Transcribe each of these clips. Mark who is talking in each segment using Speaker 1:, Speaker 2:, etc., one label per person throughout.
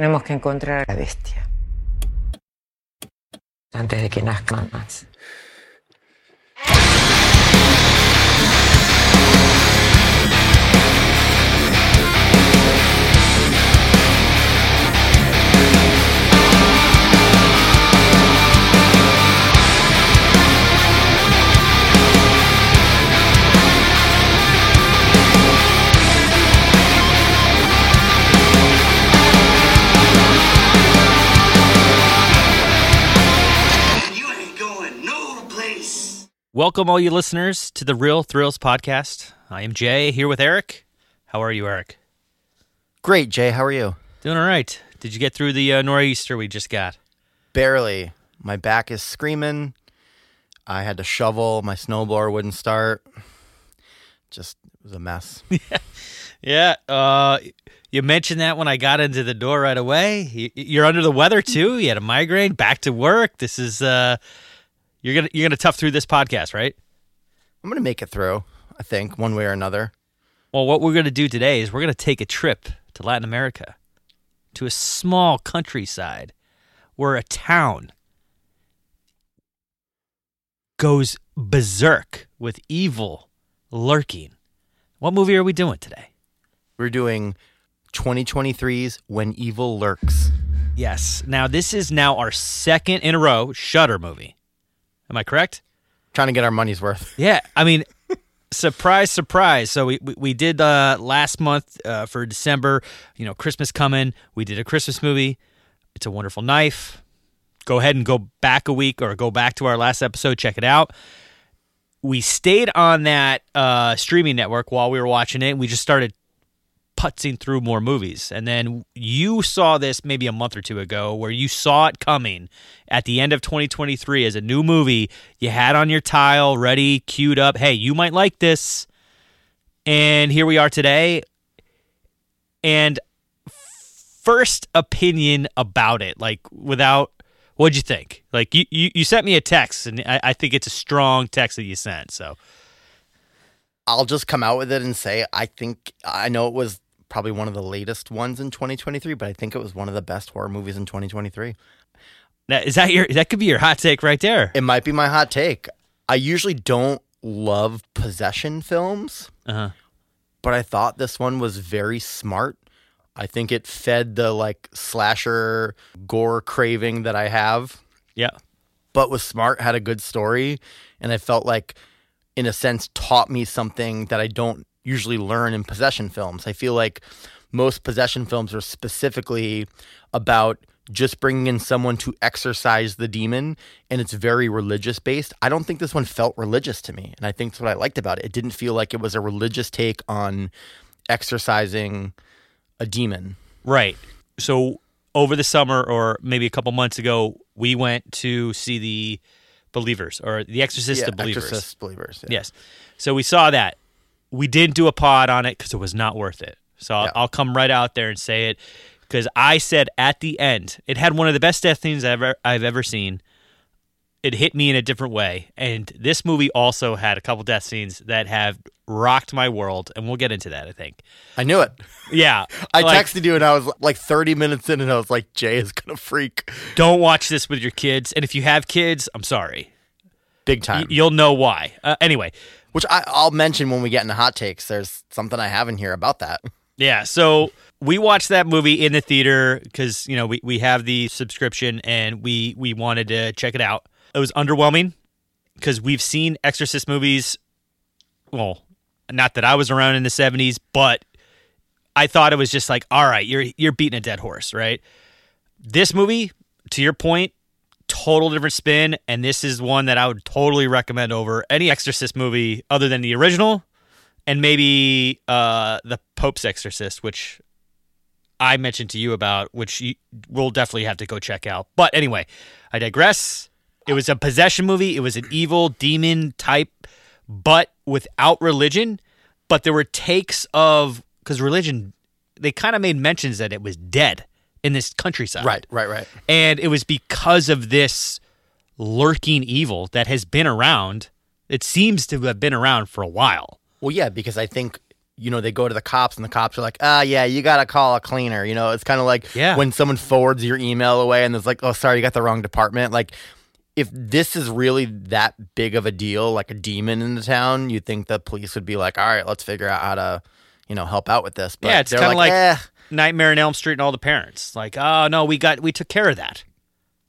Speaker 1: Tenemos que encontrar a la bestia. Antes de que nazcan más.
Speaker 2: Welcome, all you listeners, to the Real Thrills podcast. I am Jay here with Eric. How are you, Eric?
Speaker 3: Great, Jay. How are you?
Speaker 2: Doing all right. Did you get through the uh, nor'easter we just got?
Speaker 3: Barely. My back is screaming. I had to shovel. My snowblower wouldn't start. Just it was a mess.
Speaker 2: Yeah. Uh, you mentioned that when I got into the door right away. You, you're under the weather too. You had a migraine. Back to work. This is uh, you're gonna you're gonna tough through this podcast, right?
Speaker 3: I'm gonna make it through. I think one way or another.
Speaker 2: Well, what we're gonna do today is we're gonna take a trip to Latin America, to a small countryside, where a town goes berserk with evil lurking. What movie are we doing today?
Speaker 3: We're doing 2023's When Evil Lurks.
Speaker 2: Yes. Now this is now our second in a row Shudder movie. Am I correct?
Speaker 3: Trying to get our money's worth.
Speaker 2: Yeah. I mean, surprise, surprise. So we we, we did uh, last month uh, for December. You know, Christmas coming. We did a Christmas movie. It's a Wonderful Knife. Go ahead and go back a week or go back to our last episode. Check it out. We stayed on that uh, streaming network while we were watching it. We just started putzing through more movies. And then you saw this maybe a month or two ago where you saw it coming at the end of 2023 as a new movie you had on your tile ready, queued up. Hey, you might like this. And here we are today. And first opinion about it, like without what'd you think? Like you, you, you sent me a text and I, I think it's a strong text that you sent. So
Speaker 3: I'll just come out with it and say I think I know it was probably one of the latest ones in 2023, but I think it was one of the best horror movies in 2023.
Speaker 2: now, is that your that could be your hot take right there.
Speaker 3: It might be my hot take. I usually don't love possession films.
Speaker 2: Uh-huh.
Speaker 3: but I thought this one was very smart. I think it fed the like slasher gore craving that I have,
Speaker 2: Yeah.
Speaker 3: but was smart, had a good story, and I felt like in a sense taught me something that I don't usually learn in possession films. I feel like most possession films are specifically about just bringing in someone to exorcise the demon and it's very religious based. I don't think this one felt religious to me and I think that's what I liked about it. It didn't feel like it was a religious take on exorcising a demon.
Speaker 2: Right. So over the summer or maybe a couple months ago, we went to see the Believers or the Exorcist of Believers.
Speaker 3: Exorcist believers. yeah.
Speaker 2: Yes. So we saw that. We didn't do a pod on it because it was not worth it. So I'll,
Speaker 3: Yeah.
Speaker 2: I'll come right out there and say it because I said at the end it had one of the best death scenes I've ever, I've ever seen. It hit me in a different way, and this movie also had a couple death scenes that have rocked my world, and we'll get into that. I think.
Speaker 3: I knew it.
Speaker 2: Yeah,
Speaker 3: I
Speaker 2: like,
Speaker 3: texted you and I was like 30 minutes in and I was like, Jay is going to freak
Speaker 2: Don't watch this with your kids, and if you have kids, I'm sorry.
Speaker 3: big
Speaker 2: Y-
Speaker 3: time.
Speaker 2: you'll know why. Uh, anyway,
Speaker 3: Which I, I'll mention when we get into hot takes. There's something I have in here about that.
Speaker 2: Yeah, so we watched that movie in the theater because you know we, we have the subscription and we we wanted to check it out. It was underwhelming because we've seen Exorcist movies. Well, not that I was around in the seventies, but I thought it was just like, all right, you're you're beating a dead horse, right? This movie, to your point, total different spin, and this is one that I would totally recommend over any Exorcist movie other than the original and maybe uh, the Pope's Exorcist, which I mentioned to you about, which you, we'll definitely have to go check out. But anyway, I digress. It was a possession movie. It was an evil demon type, but without religion. But there were takes of because religion, they kind of made mentions that it was dead in this countryside,
Speaker 3: Right, right, right.
Speaker 2: and it was because of this lurking evil that has been around. It seems to have been around for a while.
Speaker 3: Well, yeah, because I think you know they go to the cops and the cops are like ah yeah you gotta call a cleaner you know it's kind of like
Speaker 2: Yeah.
Speaker 3: when someone forwards your email away and it's like oh sorry you got the wrong department like if this is really that big of a deal like a demon in the town you think the police would be like all right let's figure out how to you know help out with this but
Speaker 2: Yeah, it's kinda like-
Speaker 3: eh.
Speaker 2: Nightmare on Elm Street and all the parents. Like, oh no, we got we took care of that.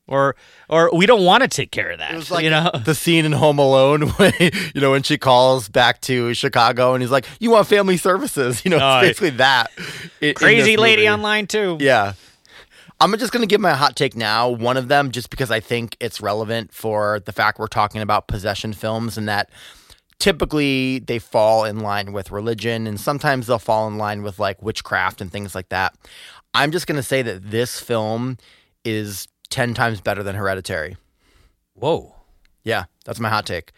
Speaker 2: Or or we don't want to take care of that.
Speaker 3: It was like
Speaker 2: you know?
Speaker 3: the scene in Home Alone when you know when she calls back to Chicago and he's like, "You want family services?" You know,
Speaker 2: Oh,
Speaker 3: it's basically that. in-
Speaker 2: Crazy lady
Speaker 3: movie.
Speaker 2: online too.
Speaker 3: Yeah, I'm just gonna give my hot take now. One of them, just because I think it's relevant for the fact we're talking about possession films and that typically they fall in line with religion and sometimes they'll fall in line with like witchcraft and things like that. I'm just gonna say that this film is ten times better than Hereditary.
Speaker 2: Whoa.
Speaker 3: Yeah, that's my hot take.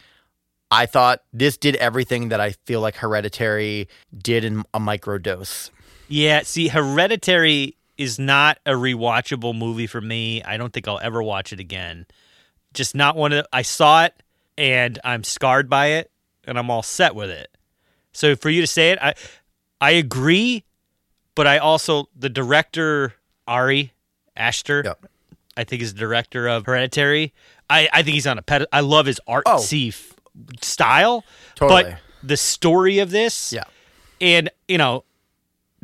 Speaker 3: I thought this did everything that I feel like Hereditary did in a micro dose.
Speaker 2: Yeah, see, Hereditary is not a rewatchable movie for me. I don't think I'll ever watch it again. Just not one of I saw it and I'm scarred by it and I'm all set with it. So for you to say it, I I agree, but I also the director Ari Aster,
Speaker 3: Yep.
Speaker 2: I think is the director of Hereditary. I, I think he's on a ped. I love his artsy oh. f- style,
Speaker 3: Totally.
Speaker 2: but the story of this,
Speaker 3: Yeah.
Speaker 2: and you know,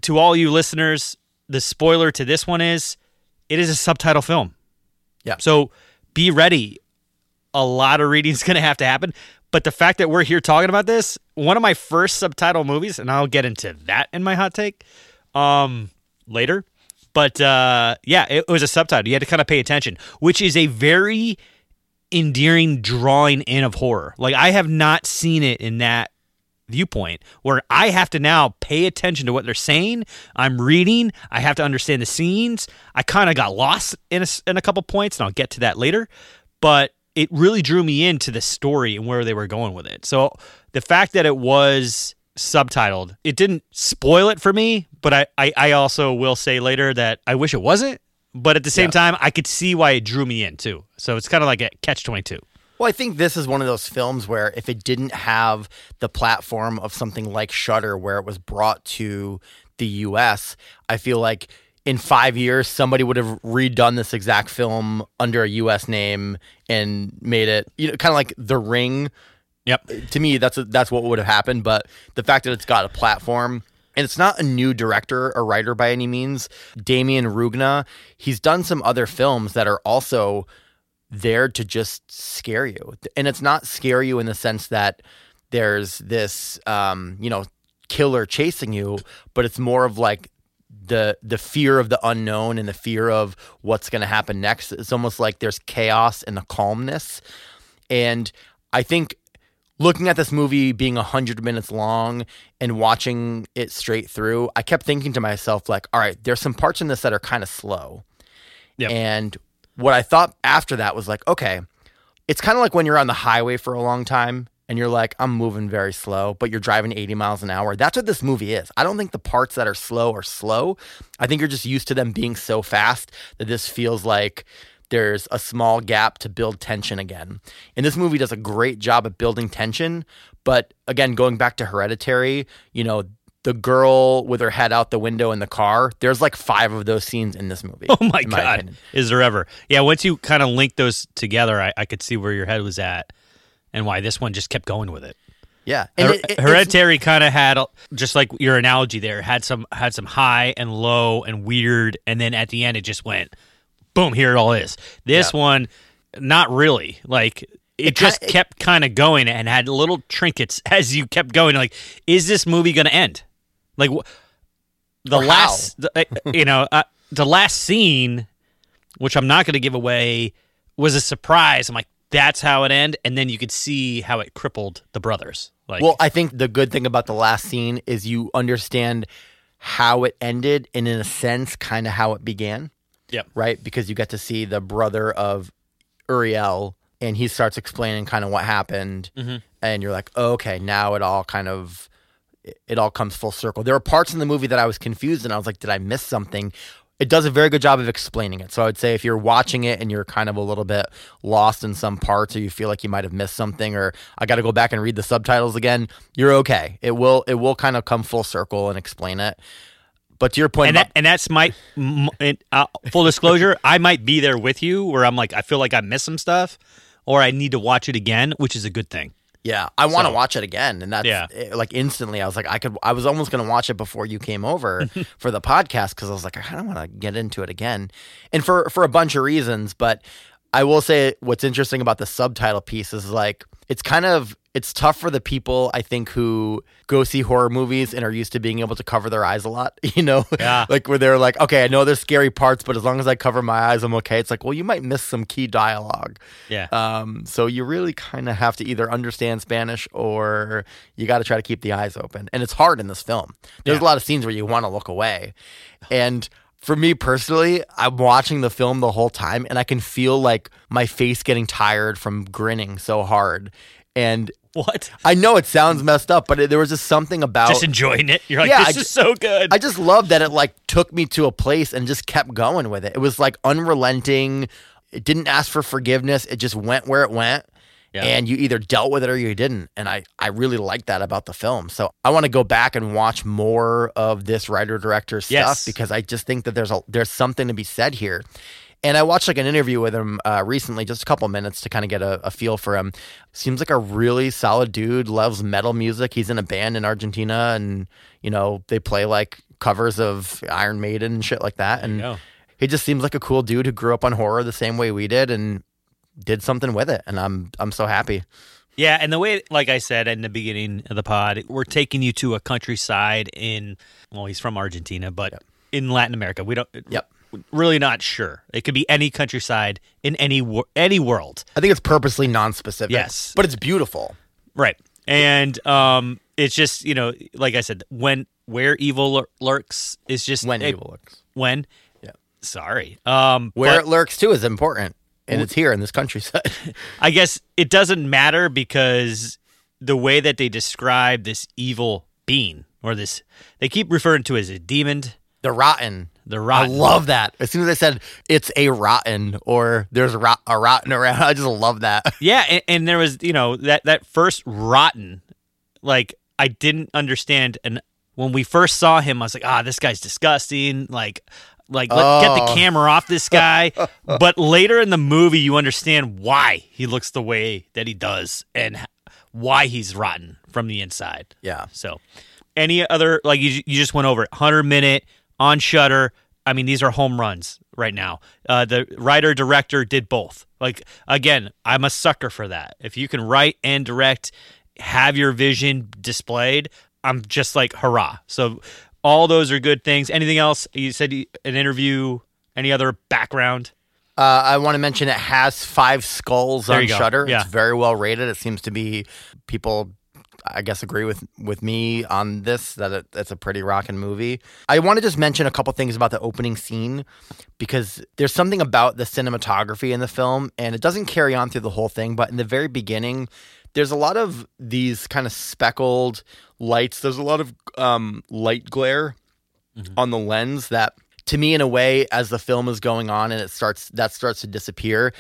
Speaker 2: to all you listeners, the spoiler to this one is it is a subtitle film.
Speaker 3: Yeah.
Speaker 2: So be ready. A lot of reading is going to have to happen. But the fact that we're here talking about this, one of my first subtitle movies, and I'll get into that in my hot take um, later. But uh, yeah, it, was a subtitle. You had to kind of pay attention, which is a very endearing drawing in of horror. Like I have not seen it in that viewpoint where I have to now pay attention to what they're saying. I'm reading. I have to understand the scenes. I kind of got lost in a, in a couple points, and I'll get to that later. But it really drew me into the story and where they were going with it. So the fact that it was subtitled, it didn't spoil it for me. But I, I, I also will say later that I wish it wasn't. But at the same
Speaker 3: Yeah.
Speaker 2: time, I could see why it drew me in too. So it's kind of like a catch 22.
Speaker 3: Well, I think this is one of those films where if it didn't have the platform of something like Shudder, where it was brought to the U.S., I feel like in five years somebody would have redone this exact film under a U.S. name and made it, you know, kind of like The Ring.
Speaker 2: Yep.
Speaker 3: To me, that's that's what would have happened. But the fact that it's got a platform. And it's not a new director or writer by any means. Damien Rugna, he's done some other films that are also there to just scare you. And it's not scare you in the sense that there's this um, you know, killer chasing you, but it's more of like the the fear of the unknown and the fear of what's going to happen next. It's almost like there's chaos and the calmness. And I think looking at this movie being 100 minutes long and watching it straight through, I kept thinking to myself like, all right, there's some parts in this that are kind of slow.
Speaker 2: Yep.
Speaker 3: And what I thought after that was like, okay, it's kind of like when you're on the highway for a long time and you're like, I'm moving very slow, but you're driving 80 miles an hour. That's what this movie is. I don't think the parts that are slow are slow. I think you're just used to them being so fast that this feels like there's a small gap to build tension again. And this movie does a great job at building tension. But again, going back to Hereditary, you know, the girl with her head out the window in the car, there's like five of those scenes in this movie.
Speaker 2: Oh my god,
Speaker 3: opinion.
Speaker 2: is there ever? Yeah, once you kind of link those together, I, I could see where your head was at and why this one just kept going with it.
Speaker 3: Yeah.
Speaker 2: Her-
Speaker 3: it- it-
Speaker 2: Hereditary kind of had just like your analogy there had some had some high and low and weird, and then at the end it just went boom. Here it all is. This
Speaker 3: Yeah.
Speaker 2: one, not really. Like it,
Speaker 3: It
Speaker 2: just
Speaker 3: kinda-
Speaker 2: kept kind of going and had little trinkets as you kept going. Like, is this movie going to end? Like wh- the last, the- uh, you know, uh, the last scene, which I'm not going to give away, was a surprise. I'm like, that's how it end, and then you could see how it crippled the brothers. Like,
Speaker 3: Well, I think the good thing about the last scene is you understand how it ended and in a sense kind of how it began,
Speaker 2: yep.
Speaker 3: right? Because you get to see the brother of Uriel and he starts explaining kind of what happened mm-hmm. and you're like, oh, "Okay, now it all kind of it- it all comes full circle." There were parts in the movie that I was confused and I was like, "Did I miss something?" It does a very good job of explaining it. So I would say if you're watching it and you're kind of a little bit lost in some parts or you feel like you might have missed something or I got to go back and read the subtitles again, you're okay. It will it will kind of come full circle and explain it. But to your point
Speaker 2: and
Speaker 3: about,
Speaker 2: that, and that's my m- and, uh, full disclosure. I might be there with you, where I'm like, I feel like I missed some stuff, or I need to watch it again, which is a good thing.
Speaker 3: Yeah, I want to
Speaker 2: So-
Speaker 3: watch it again and that's
Speaker 2: Yeah.
Speaker 3: eh, like instantly I was like I could I was almost going to watch it before you came over for the podcast cuz I was like I kind of want to get into it again. And for for a bunch of reasons, but I will say what's interesting about the subtitle piece is like it's kind of it's tough for the people I think who go see horror movies and are used to being able to cover their eyes a lot, you know?
Speaker 2: Yeah.
Speaker 3: like where they're like, okay, I know there's scary parts, but as long as I cover my eyes, I'm okay. It's like, well, you might miss some key dialogue.
Speaker 2: Yeah.
Speaker 3: Um, so you really kind of have to either understand Spanish or you got to try to keep the eyes open. And it's hard in this film. There's
Speaker 2: Yeah.
Speaker 3: a lot of scenes where you want to look away. And for me personally, I'm watching the film the whole time and I can feel like my face getting tired from grinning so hard. And
Speaker 2: what?
Speaker 3: I know it sounds messed up, but it, there was just something about
Speaker 2: Just enjoying it. You're like,
Speaker 3: Yeah,
Speaker 2: this
Speaker 3: I
Speaker 2: is so good.
Speaker 3: I just love that it like took me to a place and just kept going with it. It was like unrelenting. It didn't ask for forgiveness. It just went where it went.
Speaker 2: Yeah.
Speaker 3: And you either dealt with it or you didn't. And I, I really like that about the film. So I want to go back and watch more of this writer director stuff
Speaker 2: Yes.
Speaker 3: because I just think that there's a there's something to be said here. And I watched like an interview with him uh, recently, just a couple minutes to kind of get a, a feel for him. Seems like a really solid dude. Loves metal music. He's in a band in Argentina, and you know they play like covers of Iron Maiden and shit like that. And he just seems like a cool dude who grew up on horror the same way we did, and did something with it. And I'm I'm so happy.
Speaker 2: Yeah, and the way, like I said in the beginning of the pod, we're taking you to a countryside in. Well, he's from Argentina, but in Latin America, we don't.
Speaker 3: Yep.
Speaker 2: Really not sure. It could be any countryside in any wor- any world.
Speaker 3: I think it's purposely non-specific.
Speaker 2: Yes.
Speaker 3: but it's beautiful.
Speaker 2: Right. And um, it's just you know, like I said, when where evil lur- lurks is just
Speaker 3: When
Speaker 2: it-
Speaker 3: evil lurks.
Speaker 2: When.
Speaker 3: Yeah.
Speaker 2: Sorry. Um,
Speaker 3: where
Speaker 2: but
Speaker 3: it lurks too is important, and it's here in this countryside.
Speaker 2: I guess it doesn't matter because the way that they describe this evil being or this, they keep referring to it as a demon.
Speaker 3: The rotten.
Speaker 2: The rotten.
Speaker 3: I love that. As soon as I said it's a rotten or there's a, rot- a rotten around, I just love that.
Speaker 2: Yeah, and, and there was you know that that first rotten, like I didn't understand, and when we first saw him, I was like, ah, this guy's disgusting. Like, like let, get the
Speaker 3: Oh.
Speaker 2: camera off this guy. but later in the movie, you understand why he looks the way that he does and why he's rotten from the inside.
Speaker 3: Yeah.
Speaker 2: So, any other like you you just went over it, hundred minute on Shudder. I mean, these are home runs right now. Uh, the writer director did both. Like again, I'm a sucker for that. If you can write and direct, have your vision displayed, I'm just like hurrah. So all those are good things. Anything else? You said an interview. Any other background?
Speaker 3: Uh, I want to mention it has five skulls
Speaker 2: There
Speaker 3: on. Shudder.
Speaker 2: Yeah.
Speaker 3: It's very well rated. It seems to be people, I guess, agree with with me on this that it, it's a pretty rocking movie. I want to just mention a couple things about the opening scene because there's something about the cinematography in the film, and it doesn't carry on through the whole thing. But in the very beginning, there's a lot of these kind of speckled lights. There's a lot of um, light glare on the lens that to me in a way as the film is going on and it starts that starts to disappear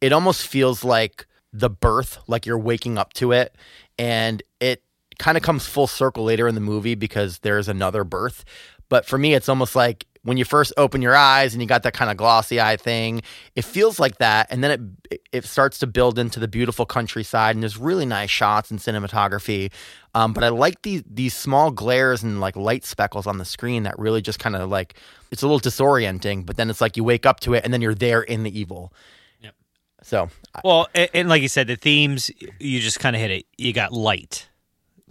Speaker 3: it almost feels like the birth like you're waking up to it and it kind of comes full circle later in the movie because there's another birth but for me it's almost like when you first open your eyes and you got that kind of glossy eye thing it feels like that and then it it starts to build into the beautiful countryside and there's really nice shots and cinematography um, but I like these these small glares and like light speckles on the screen that really just kind of like it's a little disorienting. But then it's like you wake up to it and then you're there in the evil. So
Speaker 2: Well, and, and like you said, the themes you just kind of hit it. You got light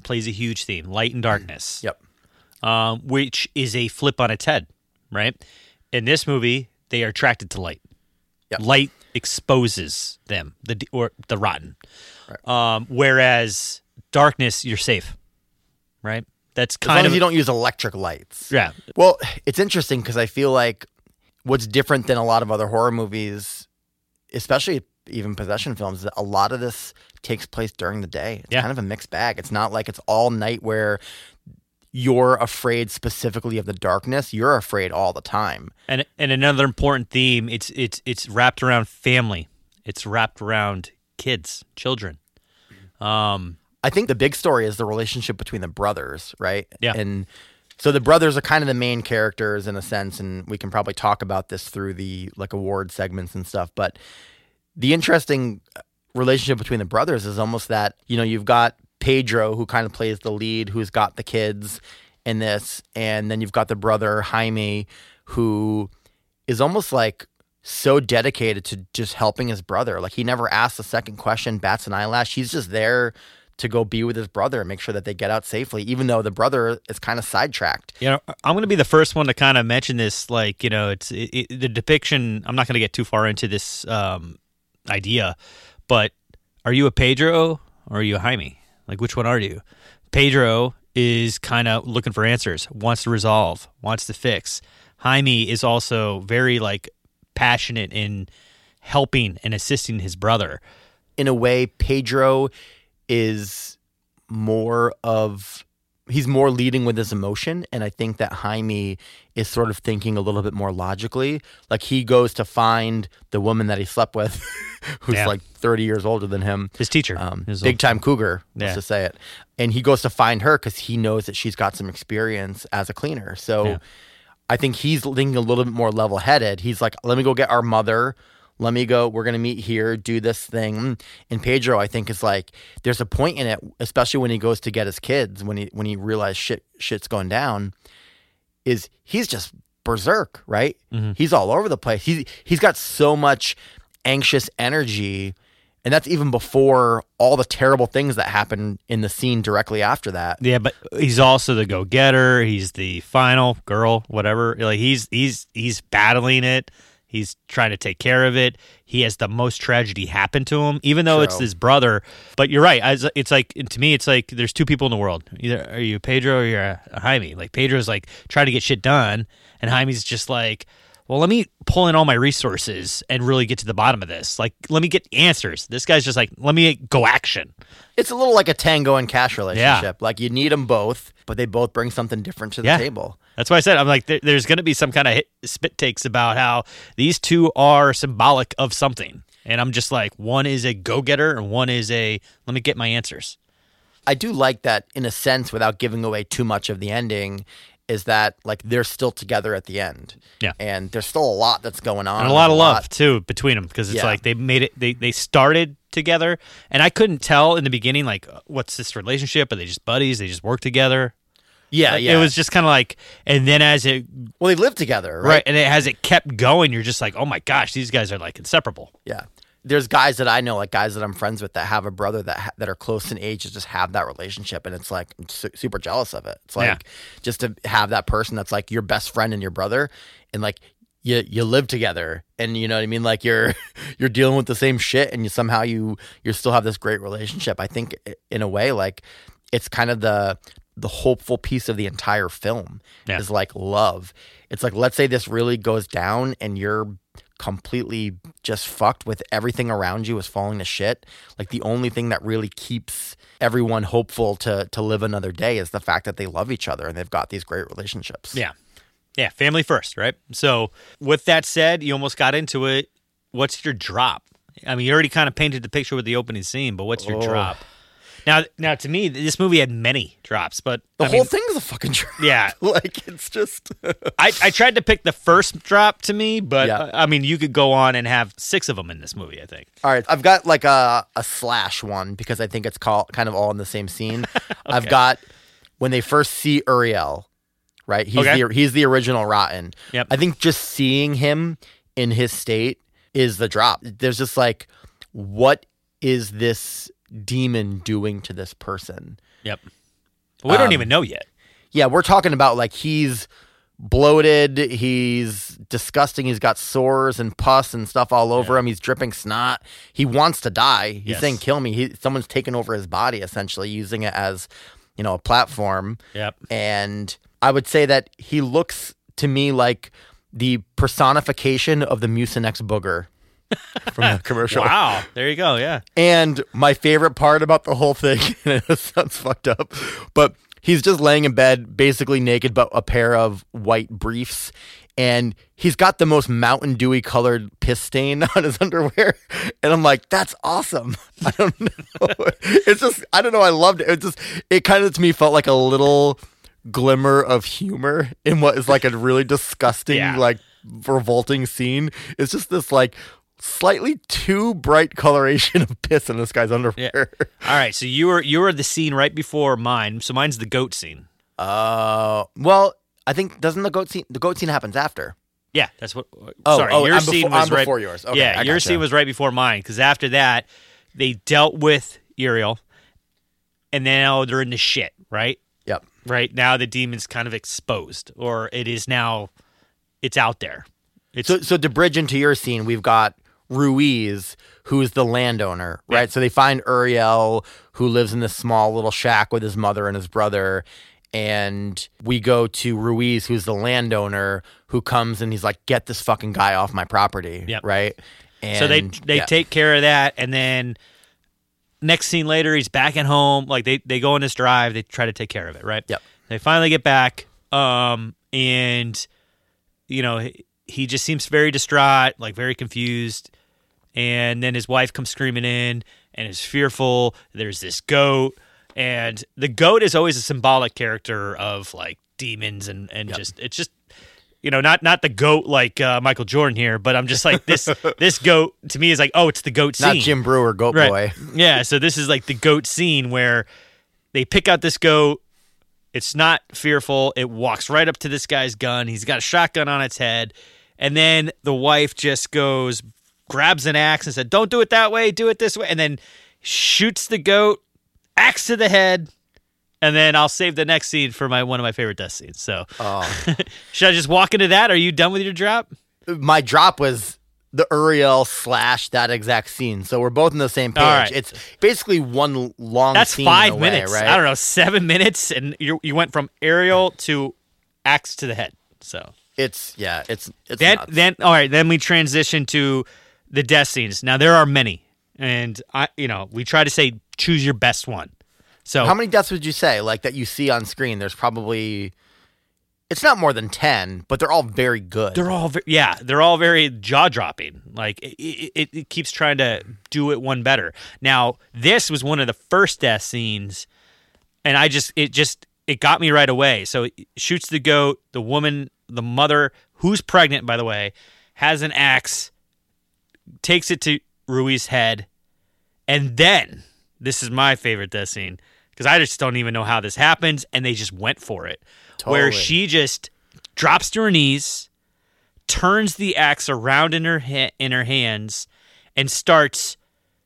Speaker 2: plays a huge theme, light and darkness.
Speaker 3: yep,
Speaker 2: um, which is a flip on its head, right? In this movie, they are attracted to light.
Speaker 3: Yep.
Speaker 2: Light exposes them, the or the rotten. Um, whereas darkness, you're safe, right? That's
Speaker 3: as long
Speaker 2: kind
Speaker 3: as
Speaker 2: of
Speaker 3: you don't use electric lights.
Speaker 2: yeah,
Speaker 3: Well, it's interesting because I feel like what's different than a lot of other horror movies, especially even possession films, a lot of this takes place during the day. It's
Speaker 2: Yeah.
Speaker 3: kind of a mixed bag. It's not like it's all night where you're afraid specifically of the darkness. You're afraid all the time.
Speaker 2: And and another important theme, it's it's it's wrapped around family. It's wrapped around kids, children. Um
Speaker 3: I think the big story is the relationship between the brothers, right?
Speaker 2: Yeah.
Speaker 3: And so the brothers are kind of the main characters in a sense, and we can probably talk about this through the like award segments and stuff. But the interesting uh, relationship between the brothers is almost that, you know, you've got Pedro who kind of plays the lead, who's got the kids in this, and then you've got the brother Jaime who is almost like so dedicated to just helping his brother. Like he never asks a second question, bats an eyelash. He's just there to go be with his brother and make sure that they get out safely, even though the brother is kind of sidetracked.
Speaker 2: you know, I'm going to be the first one to kind of mention this. Like, you know, it's it, it, the depiction. I'm not going to get too far into this um, idea, but are you a Pedro or are you a Jaime? Like, which one are you? Pedro is kind of looking for answers, wants to resolve, wants to fix. Jaime is also very like passionate in helping and assisting his brother.
Speaker 3: In a way, Pedro is more of he's more leading with his emotion and i think that jaime is sort of thinking a little bit more logically like he goes to find the woman that he slept with who's
Speaker 2: Yeah.
Speaker 3: like 30 years older than him
Speaker 2: His teacher,
Speaker 3: um,
Speaker 2: his
Speaker 3: big time cougar let's
Speaker 2: Yeah.
Speaker 3: just say it and he goes to find her because he knows that she's got some experience as a cleaner so
Speaker 2: Yeah.
Speaker 3: i think he's thinking a little bit more level headed he's like let me go get our mother let me go. We're going to meet here do this thing. Mm. And pedro i think is like there's a point in it especially when he goes to get his kids when he when he realizes shit shit's going down is he's just berserk right? Mm-hmm. He's all over the place. He's he's got so much anxious energy and that's even before all the terrible things that happen in the scene directly after that.
Speaker 2: Yeah, but he's also the go getter. He's the final girl, whatever. Like he's he's he's battling it. He's trying to take care of it. He has the most tragedy happen to him, even though it's his brother. But you're right. It's like to me, it's like there's two people in the world. Either are you Pedro or you're a, a Jaime. Like Pedro's like trying to get shit done, and Jaime's just like, well, let me pull in all my resources and really get to the bottom of this. Like, let me get answers. This guy's just like, let me go action.
Speaker 3: it's a little like a tango and cash relationship like you need them both but they both bring something different to the
Speaker 2: Yeah.
Speaker 3: table
Speaker 2: That's why I said I'm like there, there's going to be some kind of hit, spit takes about how these two are symbolic of something, and I'm just like one is a go getter and one is a let me get my answers.
Speaker 3: I do like that in a sense without giving away too much of the ending is that like they're still together at the end.
Speaker 2: Yeah.
Speaker 3: And there's still a lot that's going on.
Speaker 2: And a lot of
Speaker 3: There's
Speaker 2: love too between them because it's
Speaker 3: Yeah.
Speaker 2: like they made it. They they started together, and I couldn't tell in the beginning like what's this relationship? Are they just buddies? They just work together.
Speaker 3: Yeah,
Speaker 2: Like,
Speaker 3: yeah.
Speaker 2: It was just kind of like, and then as it
Speaker 3: well they live together,
Speaker 2: right,
Speaker 3: right?
Speaker 2: and it, as it kept going, you're just like, oh my gosh, these guys are like inseparable.
Speaker 3: Yeah. There's guys that I know, like guys that I'm friends with, that have a brother that ha- that are close in age, that just have that relationship, and it's like I'm su- super jealous of it. It's like
Speaker 2: Yeah.
Speaker 3: just to have that person that's like your best friend and your brother, and like you you live together, and you know what I mean. Like you're you're dealing with the same shit, and you somehow you you still have this great relationship. I think in a way, like it's kind of the the hopeful piece of the entire film
Speaker 2: Yeah.
Speaker 3: is like love. It's like let's say this really goes down, and you're completely just fucked with everything around you is falling to shit. Like the only thing that really keeps everyone hopeful to to live another day is the fact that they love each other and they've got these great relationships.
Speaker 2: Yeah. Yeah, family first, right? So, with that said, you almost got into it. What's your drop? I mean, you already kind of painted the picture with the opening scene, but what's your
Speaker 3: Oh.
Speaker 2: drop? Now, now to me, this movie had many drops, but
Speaker 3: The
Speaker 2: I
Speaker 3: whole
Speaker 2: mean,
Speaker 3: thing is a fucking drop.
Speaker 2: Yeah.
Speaker 3: like it's just
Speaker 2: I, I tried to pick the first drop to me, but
Speaker 3: Yeah.
Speaker 2: uh, I mean, you could go on and have six of them in this movie. I think.
Speaker 3: All right, I've got like a a slash one because I think it's called kind of all in the same scene. I've got when they first see Uriel, right? He's
Speaker 2: Okay.
Speaker 3: the he's the original Rotten.
Speaker 2: Yep.
Speaker 3: I think just seeing him in his state is the drop. There's just like, what is this demon doing to this person?
Speaker 2: Yep. But we don't
Speaker 3: Um,
Speaker 2: even know yet.
Speaker 3: Yeah, we're talking about like he's bloated, he's disgusting, he's got sores and pus and stuff all over him, he's dripping snot. He wants to die. He's
Speaker 2: Yes.
Speaker 3: saying kill me. He, someone's taken over his body essentially using it as, you know, a platform.
Speaker 2: Yep.
Speaker 3: And I would say that he looks to me like the personification of the Mucinex booger from the commercial.
Speaker 2: Wow. There you go. Yeah.
Speaker 3: And my favorite part about the whole thing, and it sounds fucked up, but he's just laying in bed, basically naked, but a pair of white briefs. And he's got the most Mountain Dewy colored piss stain on his underwear. And I'm like, that's awesome. I don't know. it's just, I don't know. I loved it. It just, it kind of to me felt like a little glimmer of humor in what is like a really disgusting,
Speaker 2: Yeah.
Speaker 3: like revolting scene. It's just this like slightly too bright coloration of piss in this guy's underwear.
Speaker 2: All right, so you were you were the scene right before mine. So mine's the goat scene.
Speaker 3: Uh, well, I think doesn't the goat scene? The goat scene happens after.
Speaker 2: Yeah, that's what.
Speaker 3: Oh,
Speaker 2: sorry,
Speaker 3: oh,
Speaker 2: your
Speaker 3: I'm
Speaker 2: scene
Speaker 3: before-
Speaker 2: was
Speaker 3: I'm
Speaker 2: right
Speaker 3: before yours. Okay,
Speaker 2: yeah, your scene was right before mine because after that they dealt with Uriel, and now they're in the shit. Right,
Speaker 3: Yep.
Speaker 2: right now the demon's kind of exposed, or it is now, it's out there. It's
Speaker 3: So, so to bridge into your scene, we've got Ruiz, who's the landowner, right? So they find Uriel, who lives in this small little shack with his mother and his brother. And we go to Ruiz, who's the landowner, who comes and he's like, "Get this fucking guy off my property,"
Speaker 2: Yep.
Speaker 3: right? And
Speaker 2: so they they
Speaker 3: yeah.
Speaker 2: take care of that, and then next scene later, he's back at home. Like they they go on this drive, they try to take care of it. Right.
Speaker 3: Yep.
Speaker 2: They finally get back, um, and you know he just seems very distraught, like very confused. And then his wife comes screaming in and is fearful. There's this goat, and the goat is always a symbolic character of like demons and and just it's just you know not not the goat like uh, Michael Jordan here, but I'm just like this this goat to me is like oh it's the goat scene
Speaker 3: not Jim Breuer, Goat
Speaker 2: Right.
Speaker 3: Boy.
Speaker 2: Yeah, so this is like the goat scene where they pick out this goat. It's not fearful. It walks right up to this guy's gun. He's got a shotgun on its head. And then the wife just goes, grabs an axe and said, Don't do it that way, do it this way. And then shoots the goat, axe to the head. And then I'll save the next scene for my one of my favorite death scenes. So
Speaker 3: Oh.
Speaker 2: should I just walk into that? Are you done with your drop?
Speaker 3: my drop was the Uriel slash that exact scene. So we're both on the same page.
Speaker 2: Right.
Speaker 3: It's basically one long
Speaker 2: That's
Speaker 3: scene in
Speaker 2: five
Speaker 3: a way,
Speaker 2: minutes.
Speaker 3: right?
Speaker 2: I don't know, seven minutes, and you you went from Uriel to axe to the head. So
Speaker 3: It's yeah, it's it's
Speaker 2: then
Speaker 3: nuts.
Speaker 2: then all right, then we transition to the death scenes. Now there are many, and I you know we try to say choose your best one. So
Speaker 3: How many deaths would you say like that you see on screen? There's probably it's not more than 10, but they're all very good.
Speaker 2: They're all, ve- yeah, they're all very jaw dropping. Like it, it, it keeps trying to do it one better. Now, this was one of the first death scenes, and I just, it just, it got me right away. So it shoots the goat, the woman, the mother, who's pregnant, by the way, has an axe, takes it to Rui's head, and then this is my favorite death scene because I just don't even know how this happens, and they just went for it, where she just drops to her knees, turns the axe around in her ha- in her hands, and starts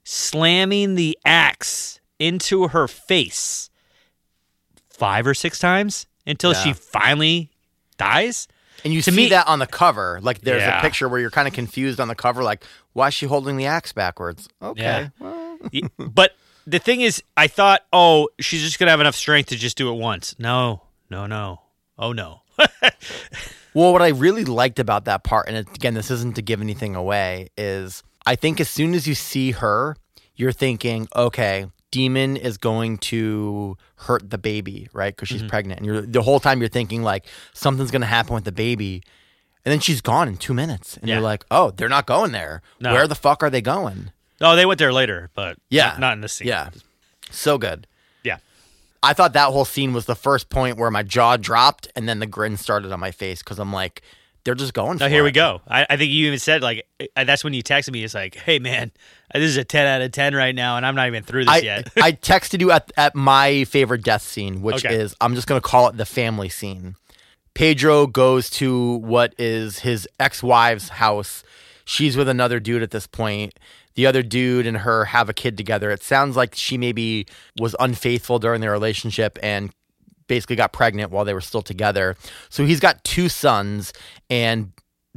Speaker 2: slamming the axe into her face five or six times until
Speaker 3: Yeah.
Speaker 2: she finally dies.
Speaker 3: And you
Speaker 2: to
Speaker 3: see
Speaker 2: me-
Speaker 3: that on the cover. Like there's
Speaker 2: Yeah.
Speaker 3: a picture where you're kind of confused on the cover like why is she holding the axe backwards? Okay.
Speaker 2: Yeah.
Speaker 3: well,
Speaker 2: but the thing is, I thought, oh, she's just gonna have enough strength to just do it once. No, no, no. Oh no.
Speaker 3: Well, what I really liked about that part, and again, this isn't to give anything away, is I think as soon as you see her, you're thinking, okay, demon is going to hurt the baby, right? Because
Speaker 2: Mm-hmm.
Speaker 3: she's pregnant, and you're the whole time you're thinking like something's going to happen with the baby, and then she's gone in two minutes, and
Speaker 2: Yeah.
Speaker 3: you're like, oh, they're not going there.
Speaker 2: No.
Speaker 3: Where the fuck are they going?
Speaker 2: oh, they went there later, but
Speaker 3: Yeah,
Speaker 2: not, not in this scene.
Speaker 3: Yeah, so good.
Speaker 2: yeah.
Speaker 3: I thought that whole scene was the first point where my jaw dropped, and then the grin started on my face because I'm like, they're just going.
Speaker 2: Now here we go. I, I think you even said like uh, that's when you texted me. It's like, hey man, this is a ten out of ten right now, and I'm not even through this
Speaker 3: I,
Speaker 2: yet.
Speaker 3: I texted you at, at my favorite death scene, which
Speaker 2: Okay.
Speaker 3: is I'm just gonna call it the family scene. Pedro goes to what is his ex-wife's house. She's with another dude at this point. The other dude and her have a kid together. It sounds like she maybe was unfaithful during their relationship and basically got pregnant while they were still together. So he's got two sons and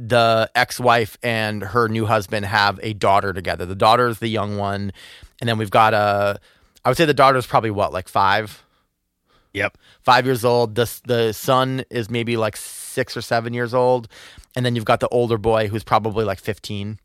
Speaker 3: the ex-wife and her new husband have a daughter together. The daughter is the young one, and then we've got a. I would say the daughter is probably what, like five,
Speaker 2: yep.
Speaker 3: five years old. The the son is maybe like six or seven years old, and then you've got the older boy who's probably like fifteen.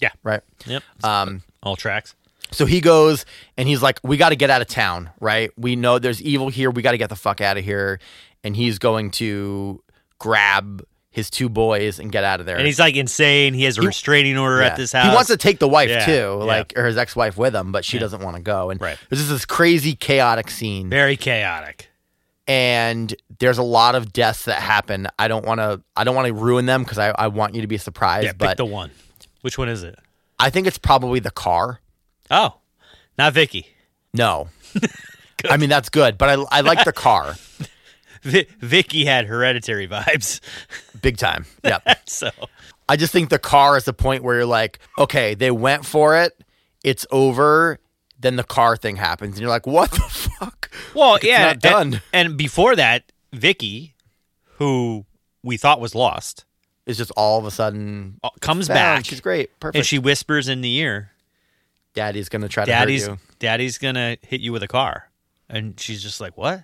Speaker 2: Yeah.
Speaker 3: Right.
Speaker 2: Yep.
Speaker 3: Um,
Speaker 2: All tracks.
Speaker 3: So he goes and he's like, "We got to get out of town, right? We know there's evil here. We got to get the fuck out of here." And he's going to grab his two boys and get out of there.
Speaker 2: And he's like insane. He has a
Speaker 3: He-
Speaker 2: restraining order
Speaker 3: Yeah.
Speaker 2: at this house.
Speaker 3: He wants to take the wife
Speaker 2: Yeah,
Speaker 3: too,
Speaker 2: yeah.
Speaker 3: like or his ex-wife with him, but she doesn't want to go. And
Speaker 2: Right.
Speaker 3: there's just this crazy, chaotic scene,
Speaker 2: very chaotic.
Speaker 3: and there's a lot of deaths that happen. I don't want to, I don't want to ruin them because I, I want you to be surprised.
Speaker 2: Yeah, pick
Speaker 3: but
Speaker 2: the one. Which one is it?
Speaker 3: I think it's probably the car.
Speaker 2: Oh, not Vicky.
Speaker 3: No, I mean that's good, but I, I like the car
Speaker 2: Vi- Vicky had hereditary vibes.
Speaker 3: big time. Yeah,
Speaker 2: so
Speaker 3: I just think the car is the point where you're like, okay, they went for it, it's over. Then the car thing happens, and you're like, what the fuck?
Speaker 2: well,
Speaker 3: It's
Speaker 2: yeah, and-
Speaker 3: done.
Speaker 2: And, before that, Vicky, who we thought was lost,
Speaker 3: is just all of a sudden
Speaker 2: uh, comes back
Speaker 3: She's great, perfect.
Speaker 2: and she whispers in the ear,
Speaker 3: Daddy's gonna try
Speaker 2: "Daddy's
Speaker 3: to hurt you.
Speaker 2: Daddy's gonna hit you with a car," and she's just like, "What?"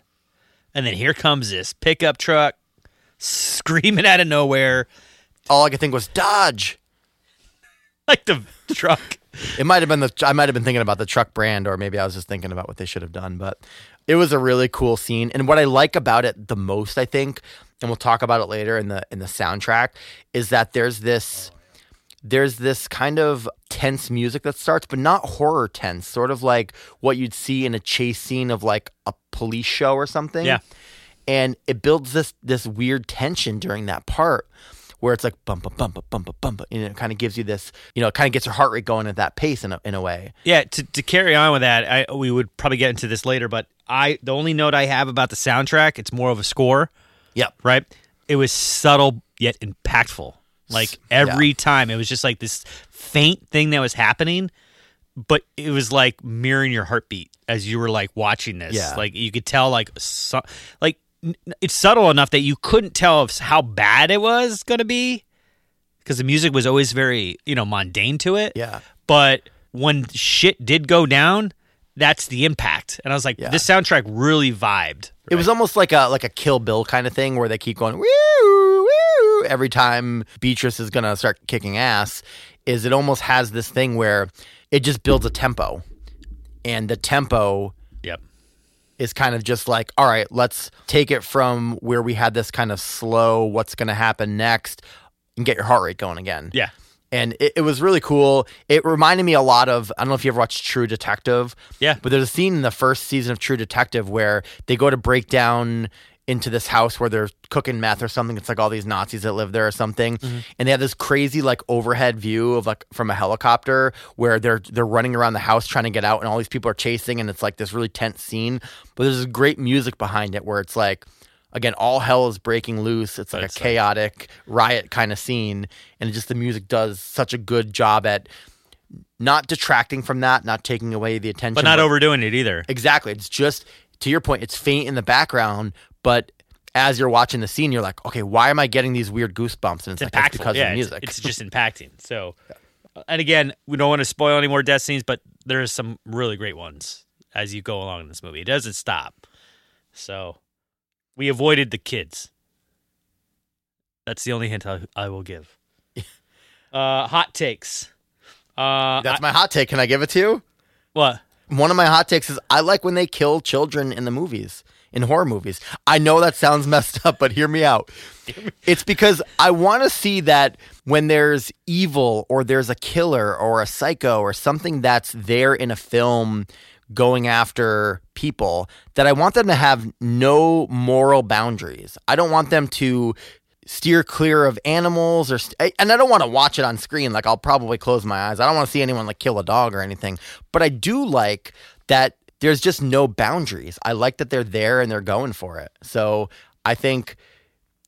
Speaker 2: And then here comes this pickup truck screaming out of nowhere,
Speaker 3: All I could think was dodge.
Speaker 2: like the truck.
Speaker 3: It might have been the I might have been thinking about the truck brand, or maybe I was just thinking about what they should have done. But it was a really cool scene, and what I like about it the most, I think, and we'll talk about it later in the in the soundtrack, is that there's this there's this kind of tense music that starts, but not horror tense, sort of like what you'd see in a chase scene of like a police show or something.
Speaker 2: Yeah.
Speaker 3: And it builds this this weird tension during that part where it's like bump bump bump bump bump bump and it kind of gives you this, you know, it kind of gets your heart rate going at that pace in a, in a way.
Speaker 2: Yeah, to, to carry on with that, I we would probably get into this later, but I the only note I have about the soundtrack, it's more of a score,
Speaker 3: Yep.
Speaker 2: right? It was subtle yet impactful. Like every time, it was just like this faint thing that was happening, but it was like mirroring your heartbeat as you were like watching this.
Speaker 3: Yeah.
Speaker 2: Like you could tell, like so, like it's subtle enough that you couldn't tell if, how bad it was going to be because the music was always very you know mundane to it
Speaker 3: Yeah.
Speaker 2: but when shit did go down, that's the impact. And I was like,
Speaker 3: Yeah.
Speaker 2: this soundtrack really vibed.
Speaker 3: It was almost like a like a Kill Bill kind of thing where they keep going woo woo every time Beatrix is gonna start kicking ass. Is it almost has this thing where it just builds a tempo, and the tempo
Speaker 2: Yep.
Speaker 3: is kind of just like, all right, let's take it from where we had this kind of slow, what's gonna happen next, and get your heart rate going again.
Speaker 2: Yeah.
Speaker 3: and it, it was really cool. It reminded me a lot of I don't know if you ever watched True Detective.
Speaker 2: Yeah.
Speaker 3: But there's a scene in the first season of True Detective where they go to break down into this house where they're cooking meth or something. It's like all these Nazis that live there or something, mm-hmm. and they have this crazy like overhead view of like from a helicopter where they're they're running around the house trying to get out, and all these people are chasing, and it's like this really tense scene. But there's this great music behind it where it's like. Again, all hell is breaking loose. It's like
Speaker 2: That's
Speaker 3: a chaotic riot kind of scene, and just the music does such a good job at not detracting from that, not taking away the attention,
Speaker 2: But not overdoing it either.
Speaker 3: Exactly. It's just to your point, it's faint in the background, but as you're watching the scene, you're like, okay, why am I getting these weird goosebumps? And it's,
Speaker 2: It's
Speaker 3: like because
Speaker 2: yeah,
Speaker 3: of the
Speaker 2: it's-
Speaker 3: music.
Speaker 2: It's, just impacting. So, and again, we don't want to spoil any more death scenes, but there's some really great ones as you go along in this movie. It doesn't stop. So, we avoided the kids. That's the only hint I, I will give. Uh, hot takes. Uh,
Speaker 3: That's
Speaker 2: I-
Speaker 3: my hot take. Can I give it to you?
Speaker 2: what?
Speaker 3: One of my hot takes is I like when they kill children in the movies, in horror movies. I know that sounds messed up, but hear me out. It's because I want to see that when there's evil or there's a killer or a psycho or something that's there in a film going after people, that I want them to have no moral boundaries. I don't want them to steer clear of animals or st- and I don't want to watch it on screen like I'll probably close my eyes. I don't want to see anyone like kill a dog or anything. But I do like that there's just no boundaries. I like that they're there and they're going for it. So I think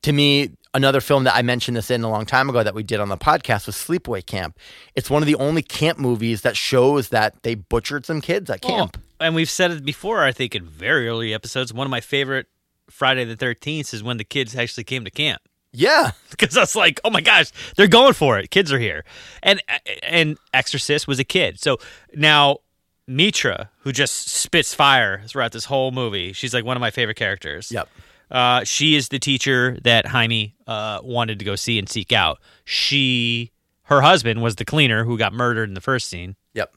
Speaker 3: to me another film that I mentioned this in a long time ago that we did on the podcast was Sleepaway Camp. It's one of the only camp movies that shows that they butchered some kids at camp.
Speaker 2: Well, and we've said it before, I think, in very early episodes. One of my favorite Friday the 13th is when the kids actually came to camp.
Speaker 3: Yeah.
Speaker 2: because I was like, oh my gosh, they're going for it. Kids are here, and and Exorcist was a kid. So now Mirta, who just spits fire throughout this whole movie, she's like one of my favorite characters.
Speaker 3: Yep.
Speaker 2: Uh, she is the teacher that Jaime uh, wanted to go see and seek out. She, her husband was the cleaner who got murdered in the first scene.
Speaker 3: Yep.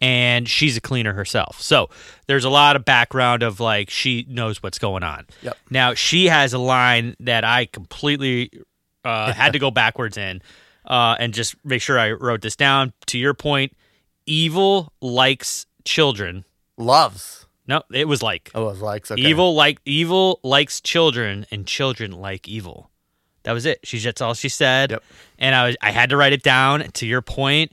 Speaker 2: and she's a cleaner herself. So there's a lot of background of like she knows what's going on.
Speaker 3: Yep.
Speaker 2: Now she has a line that I completely uh, had to go backwards in uh, and just make sure I wrote this down. To your point, evil likes children.
Speaker 3: Loves.
Speaker 2: No, it was like
Speaker 3: Oh, it was likes. Okay.
Speaker 2: evil like evil likes children and children like evil. That was it. She's that's all she said.
Speaker 3: Yep.
Speaker 2: And I was I had to write it down. To your point,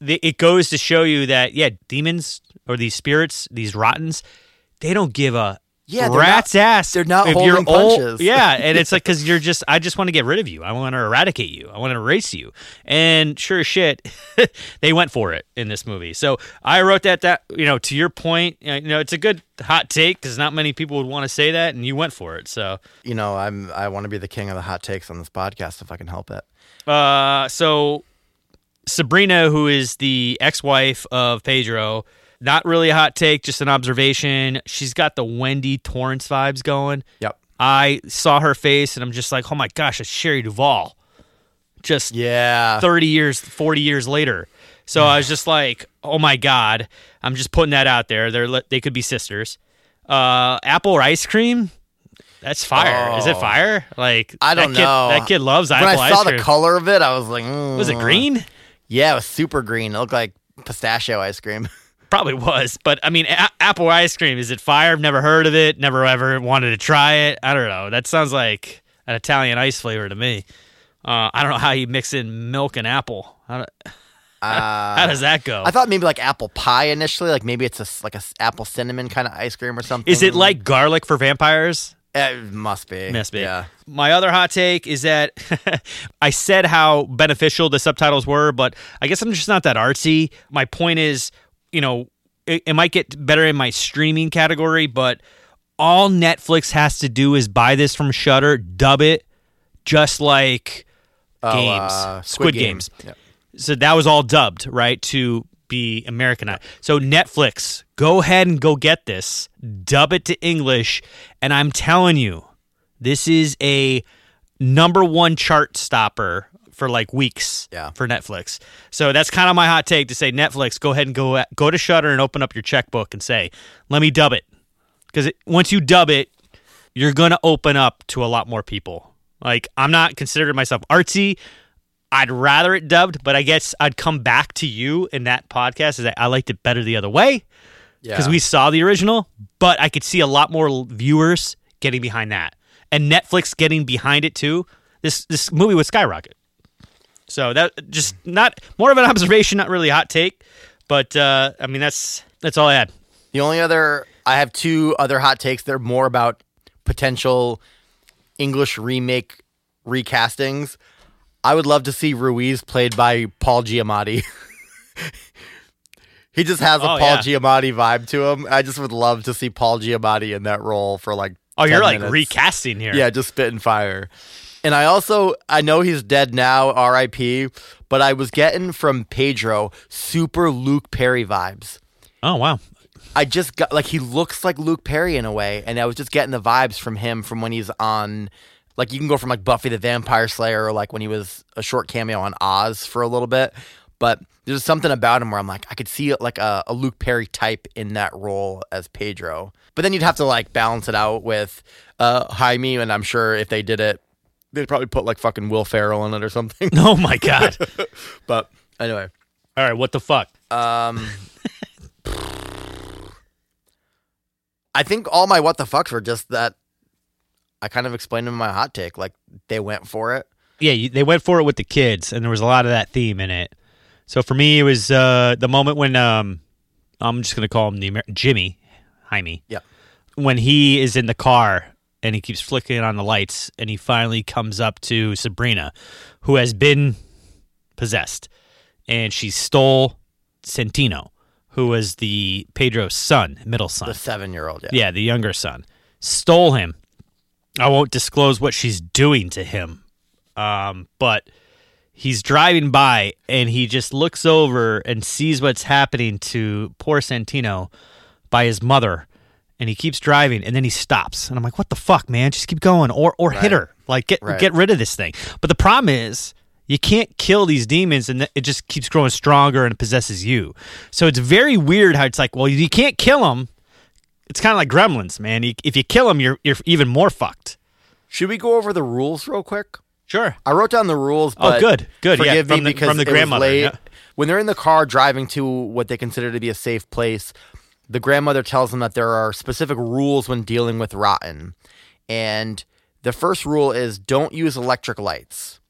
Speaker 2: the, it goes to show you that yeah, demons or these spirits, these rottens, they don't give a
Speaker 3: Yeah,
Speaker 2: rat's ass.
Speaker 3: they're not
Speaker 2: if
Speaker 3: holding
Speaker 2: you're old-
Speaker 3: punches.
Speaker 2: Yeah, and it's like because you're just I just want to get rid of you. I want to eradicate you. I want to erase you. And sure as shit, they went for it in this movie. So I wrote that that you know to your point, you know it's a good hot take because not many people would want to say that, and you went for it. So
Speaker 3: You know, I'm. I want to be the king of the hot takes on this podcast if I can help it.
Speaker 2: Uh, so Sabrina, who is the ex-wife of Pedro, not really a hot take, just an observation. She's got the Wendy Torrance vibes going.
Speaker 3: Yep.
Speaker 2: I saw her face, and I'm just like, oh my gosh, it's Shelley Duvall. Just
Speaker 3: Yeah.
Speaker 2: 30 years, 40 years later. So I was just like, oh my god, I'm just putting that out there. They're they could be sisters. Uh, apple or ice cream. That's fire. Is it
Speaker 3: Oh.
Speaker 2: fire? Like
Speaker 3: I don't
Speaker 2: that kid,
Speaker 3: know.
Speaker 2: That kid loves
Speaker 3: when
Speaker 2: apple
Speaker 3: I saw
Speaker 2: ice cream.
Speaker 3: the color of it, I was like,
Speaker 2: was it
Speaker 3: mm.
Speaker 2: green?
Speaker 3: Yeah, it was super green. It looked like pistachio ice cream.
Speaker 2: Probably was, but I mean, a- apple ice cream is it fire? I've never heard of it. Never ever wanted to try it. I don't know. That sounds like an Italian ice flavor to me. Uh, I don't know how you mix in milk and apple. How, do-
Speaker 3: Uh,
Speaker 2: how does that go?
Speaker 3: I thought maybe like apple pie initially, like maybe it's a like a apple cinnamon kind of ice cream or something.
Speaker 2: is it like garlic for vampires?
Speaker 3: It must be.
Speaker 2: Must be.
Speaker 3: Yeah.
Speaker 2: My other hot take is that I said how beneficial the subtitles were, but I guess I'm just not that artsy. My point is, you know, it, it might get better in my streaming category, but all Netflix has to do is buy this from Shudder, dub it, just like
Speaker 3: Oh,
Speaker 2: games,
Speaker 3: uh,
Speaker 2: Squid, Games.
Speaker 3: Yep.
Speaker 2: So that was all dubbed, right, to be Americanized. So Netflix, go ahead and go get this, dub it to English, and I'm telling you, this is a number one chart stopper for like weeks
Speaker 3: Yeah.
Speaker 2: for Netflix. So that's kind of my hot take to say Netflix, go ahead and go go to Shudder and open up your checkbook and say, "Let me dub it." Cuz once you dub it, you're going to open up to a lot more people. Like I'm not considering myself artsy. I'd rather it dubbed, but I guess I'd come back to you in that podcast. Is that I liked it better the other way because
Speaker 3: Yeah.
Speaker 2: we saw the original, but I could see a lot more viewers getting behind that, and Netflix getting behind it too. This this movie would skyrocket. So that just not more of an observation, not really a hot take, but uh, I mean that's that's all I had.
Speaker 3: The only other, I have two other hot takes. They're more about potential English remake recastings. I would love to see Ruiz played by Paul Giamatti. he just has a
Speaker 2: Oh,
Speaker 3: Paul
Speaker 2: yeah.
Speaker 3: Giamatti vibe to him. I just would love to see Paul Giamatti in that role for like.
Speaker 2: Oh, you're
Speaker 3: 10
Speaker 2: like recasting here.
Speaker 3: Yeah, just spitting fire. And I also I know he's dead now, R.I.P. But I was getting from Pedro super Luke Perry vibes.
Speaker 2: Oh wow.
Speaker 3: I just got like he looks like Luke Perry in a way, and I was just getting the vibes from him from when he's on. Like you can go from like Buffy the Vampire Slayer, or like when he was a short cameo on Oz for a little bit. But there's something about him where I'm like, I could see like a, a Luke Perry type in that role as Pedro. But then you'd have to like balance it out with uh, Jaime, and I'm sure if they did it, they'd probably put like fucking Will Ferrell in it or something.
Speaker 2: Oh my god.
Speaker 3: but anyway,
Speaker 2: all right, what the fuck?
Speaker 3: um, I think all my what the fucks were just that I kind of explained in my hot take. Like they went for it.
Speaker 2: yeah, you, they went for it with the kids, and there was a lot of that theme in it. So for me, it was uh, the moment when um, I'm just gonna call him the Amer- Jimmy, Jaime.
Speaker 3: Yeah.
Speaker 2: When he is in the car and he keeps flicking on the lights, and he finally comes up to Sabrina, who has been possessed, and she stole Santino, who was the Pedro's son, middle son.
Speaker 3: The seven year old. Yeah.
Speaker 2: Yeah, the younger son. Stole him. I won't disclose what she's doing to him. Um, but he's driving by and he just looks over and sees what's happening to poor Santino by his mother. And he keeps driving and then he stops. And I'm like, what the fuck, man? Just keep going or or hit her. Like get
Speaker 3: Right.
Speaker 2: get rid of this thing. But the problem is You can't kill these demons, and it just keeps growing stronger and it possesses you. So it's very weird how it's like, well, you can't kill them. It's kind of like Gremlins, man. You, if you kill them, you're you're even more fucked.
Speaker 3: Should we go over the rules real quick?
Speaker 2: Sure.
Speaker 3: I wrote down the rules.
Speaker 2: Oh, good, good, yeah, from
Speaker 3: me
Speaker 2: the-
Speaker 3: because
Speaker 2: from the grandmother,
Speaker 3: late.
Speaker 2: yeah.
Speaker 3: When they're in the car driving to what they consider to be a safe place, the grandmother tells them that there are specific rules when dealing with rotten, and the first rule is don't use electric lights.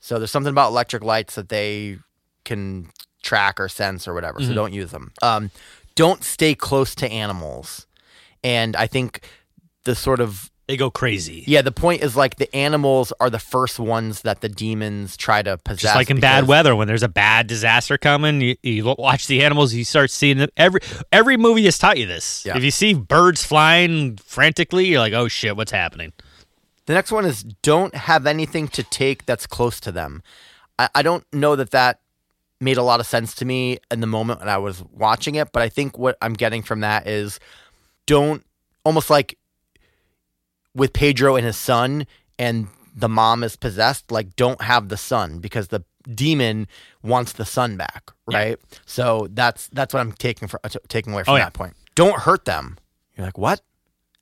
Speaker 3: So there's something about electric lights that they can track or sense or whatever.
Speaker 2: Mm-hmm.
Speaker 3: So don't use them. Um, don't stay close to animals, and I think the sort of
Speaker 2: They go crazy.
Speaker 3: yeah, the point is like the animals are the first ones that the demons try to possess.
Speaker 2: Just like in bad weather, when there's a bad disaster coming, you, you watch the animals. You start seeing them. Every every movie has taught you this.
Speaker 3: Yeah.
Speaker 2: If you see birds flying frantically, you're like, "Oh shit, what's happening?"
Speaker 3: The next one is don't have anything to take that's close to them. I, I don't know that that made a lot of sense to me in the moment when I was watching it, but I think what I'm getting from that is don't almost like with Pedro and his son and the mom is possessed, like don't have the son because the demon wants the son back, right? So that's that's what I'm taking for, taking away from
Speaker 2: Oh, yeah.
Speaker 3: that point. Don't hurt them. You're like, "What?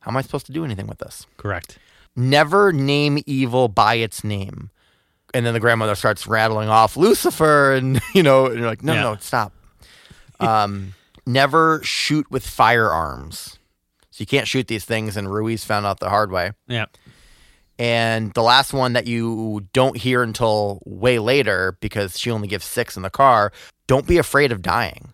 Speaker 3: How am I supposed to do anything with this?"
Speaker 2: Correct.
Speaker 3: never name evil by its name. And then the grandmother starts rattling off Lucifer, and you know, and you're like, no,
Speaker 2: Yeah.
Speaker 3: no, stop. Um, never shoot with firearms. So you can't shoot these things, and Ruiz found out the hard way.
Speaker 2: Yeah.
Speaker 3: And the last one that you don't hear until way later because she only gives six in the car don't be afraid of dying.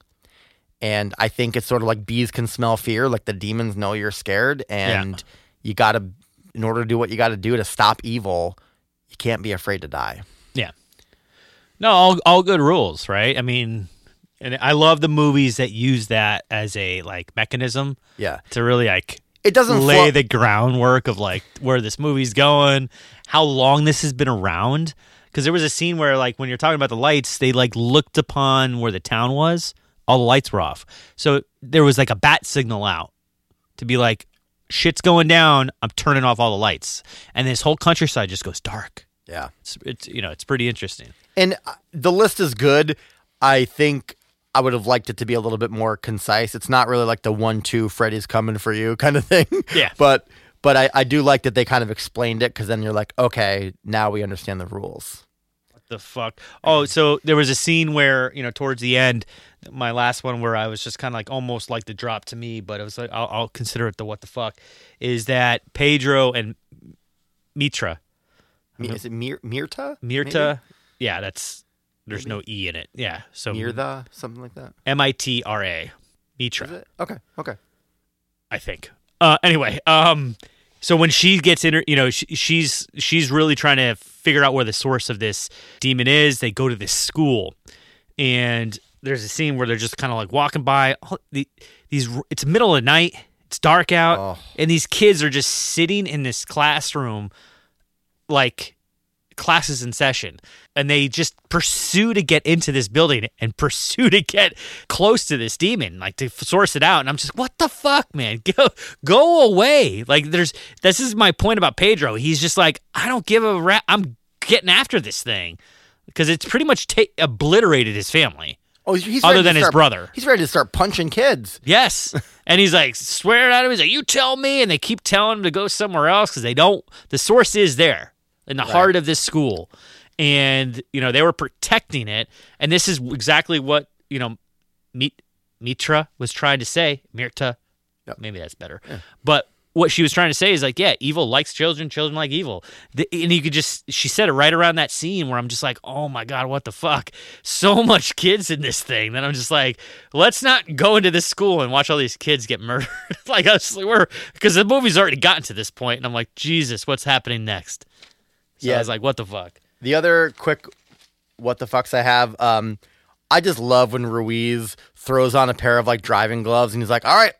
Speaker 3: And I think it's sort of like bees can smell fear, like the demons know you're scared. And you got to, in order to do what you got to do to stop evil, you can't be afraid to die.
Speaker 2: Yeah. No, all all good rules, right? I mean, and I love the movies that use that as a like mechanism
Speaker 3: Yeah.
Speaker 2: to really like
Speaker 3: It doesn't
Speaker 2: lay
Speaker 3: flow-
Speaker 2: the groundwork of like where this movie's going, how long this has been around. Because there was a scene where like when you're talking about the lights, they like looked upon where the town was, all the lights were off. So there was like a bat signal out to be like, shit's going down. I'm turning off all the lights, and this whole countryside just goes dark.
Speaker 3: Yeah.
Speaker 2: It's, it's you know it's pretty interesting.
Speaker 3: And uh, the list is good. I think I would have liked it to be a little bit more concise. It's not really like the one two Freddy's coming for you kind of thing.
Speaker 2: Yeah.
Speaker 3: But but I, I do like that they kind of explained it because then you're like, okay, now we understand the rules.
Speaker 2: What the fuck? Oh, so there was a scene where you know towards the end, my last one where I was just kind of like almost like the drop to me, but it was like I'll, I'll consider it the what the fuck is that Pedro and Mitra,
Speaker 3: Is it Mir- Mirta?
Speaker 2: Mirta, yeah, that's there's no e in it, yeah, so
Speaker 3: Maybe? Mirtha, something like that.
Speaker 2: M I T R A, Mitra,
Speaker 3: it? Okay. Okay.
Speaker 2: I think. Uh, anyway, um, so when she gets in, her, you know, she, she's she's really trying to figure out where the source of this demon is. They go to this school, and there's a scene where they're just kind of like walking by. all the- These, it's middle of the night. It's dark out,
Speaker 3: Oh.
Speaker 2: and these kids are just sitting in this classroom, like classes in session and they just pursue to get into this building and pursue to get close to this demon like to source it out and i'm just what the fuck man go go away like there's this is my point about pedro he's just like i don't give a rat i'm getting after this thing because it's pretty much ta- obliterated his family
Speaker 3: Oh, he's
Speaker 2: Other than his brother.
Speaker 3: He's ready to start punching kids.
Speaker 2: Yes. And he's like swearing at him. He's like, you tell me. And they keep telling him to go somewhere else because they don't, the source is there in the heart of this school. And, you know, they were protecting it. And this is exactly what, you know, Mit- Mitra was trying to say. Mirta.
Speaker 3: Yep.
Speaker 2: Maybe that's better. But what she was trying to say is like, yeah, evil likes children, children like evil. The, and you could just, she said it right around that scene where I'm just like, oh my God, what the fuck? So much kids in this thing that I'm just like, let's not go into this school and watch all these kids get murdered. like, like, we're, because the movie's already gotten to this point, and I'm like, Jesus, what's happening next? So
Speaker 3: Yeah.
Speaker 2: I was like, what the fuck?
Speaker 3: The other quick what the fucks I have, um, I just love when Ruiz throws on a pair of like driving gloves and he's like, All right,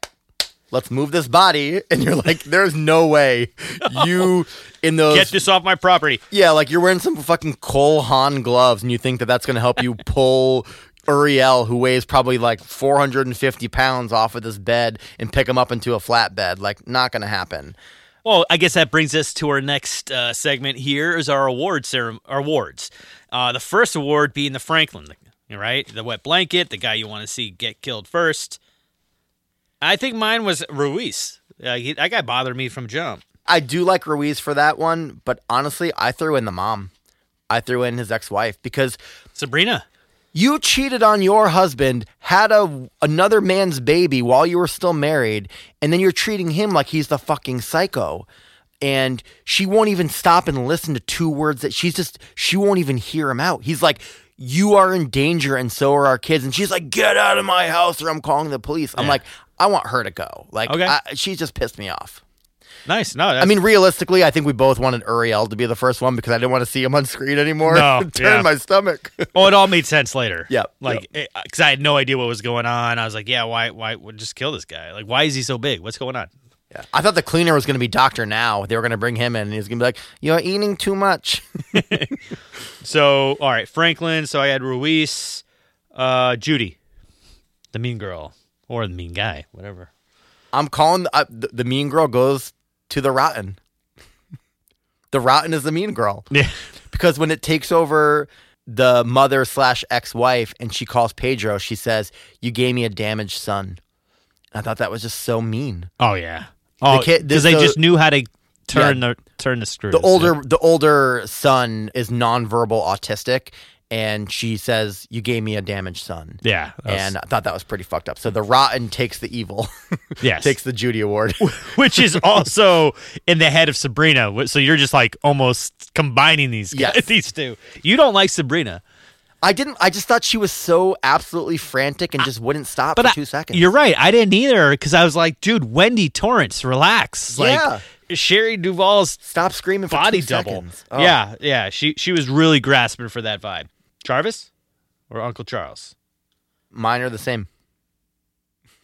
Speaker 3: let's move this body. And you're like, There's no way you in those
Speaker 2: Get this off my property.
Speaker 3: Yeah, like you're wearing some fucking Cole Haan gloves and you think that that's gonna help you pull Uriel, who weighs probably like 450 pounds off of this bed and pick him up into a flatbed. Like, not gonna happen.
Speaker 2: Well, I guess that brings us to our next uh, segment. Here is our award ceremony. Our awards. Uh, the first award being the Franklin, right? The wet blanket, the guy you want to see get killed first. I think mine was Ruiz. Uh, he, that guy bothered me from jump.
Speaker 3: I do like Ruiz for that one, but honestly, I threw in the mom. I threw in his ex-wife because
Speaker 2: Sabrina.
Speaker 3: You cheated on your husband, had a another man's baby while you were still married, and then you're treating him like he's the fucking psycho. And she won't even stop and listen to two words that she's just she won't even hear him out. He's like, "You are in danger, and so are our kids." And she's like, "Get out of my house, or I'm calling the police." I'm
Speaker 2: Yeah.
Speaker 3: like, I want her to go. Like,
Speaker 2: Okay.
Speaker 3: I, she just pissed me off.
Speaker 2: Nice. No,
Speaker 3: I mean, realistically, I think we both wanted Uriel to be the first one because I didn't want to see him on screen anymore.
Speaker 2: No,
Speaker 3: It turned
Speaker 2: yeah.
Speaker 3: my stomach.
Speaker 2: well, it all made sense later.
Speaker 3: Yep,
Speaker 2: Like, because I had no idea what was going on. I was like, yeah, why, why, would just kill this guy? Like, why is he so big? What's going on?
Speaker 3: Yeah. I thought the cleaner was going to be Doctor Now. They were going to bring him in, and he was going to be like, "You're eating too much."
Speaker 2: So, all right, Franklin. So I had Ruiz, uh, Judy, the mean girl, or the mean guy, whatever.
Speaker 3: I'm calling uh, the, the mean girl goes to the rotten. the rotten is the mean girl
Speaker 2: Yeah.
Speaker 3: because when it takes over the mother slash ex wife, and she calls Pedro, she says, "You gave me a damaged son." I thought that was just so mean.
Speaker 2: Oh yeah. Oh, because they
Speaker 3: the-
Speaker 2: just knew how to turn the turn the screws.
Speaker 3: the older the older son is nonverbal autistic and she says you gave me a damaged son
Speaker 2: Yeah. that was-
Speaker 3: and i thought that was pretty fucked up so the rotten takes the evil
Speaker 2: yes.
Speaker 3: takes the judy award
Speaker 2: which is also in the head of Sabrina. So you're just like almost combining these guys,
Speaker 3: Yes.
Speaker 2: these two. You don't like Sabrina,
Speaker 3: i didn't i just thought she was so absolutely frantic and just wouldn't stop
Speaker 2: but
Speaker 3: for
Speaker 2: I-
Speaker 3: two seconds
Speaker 2: You're right. I didn't either because I was like, dude, Wendy Torrance, relax. Like
Speaker 3: Yeah.
Speaker 2: Shelley Duvall's
Speaker 3: stop screaming for
Speaker 2: body
Speaker 3: two
Speaker 2: double.
Speaker 3: seconds. Oh.
Speaker 2: Yeah, yeah. She she was really grasping for that vibe. Jarvis or Uncle Charles?
Speaker 3: mine are the same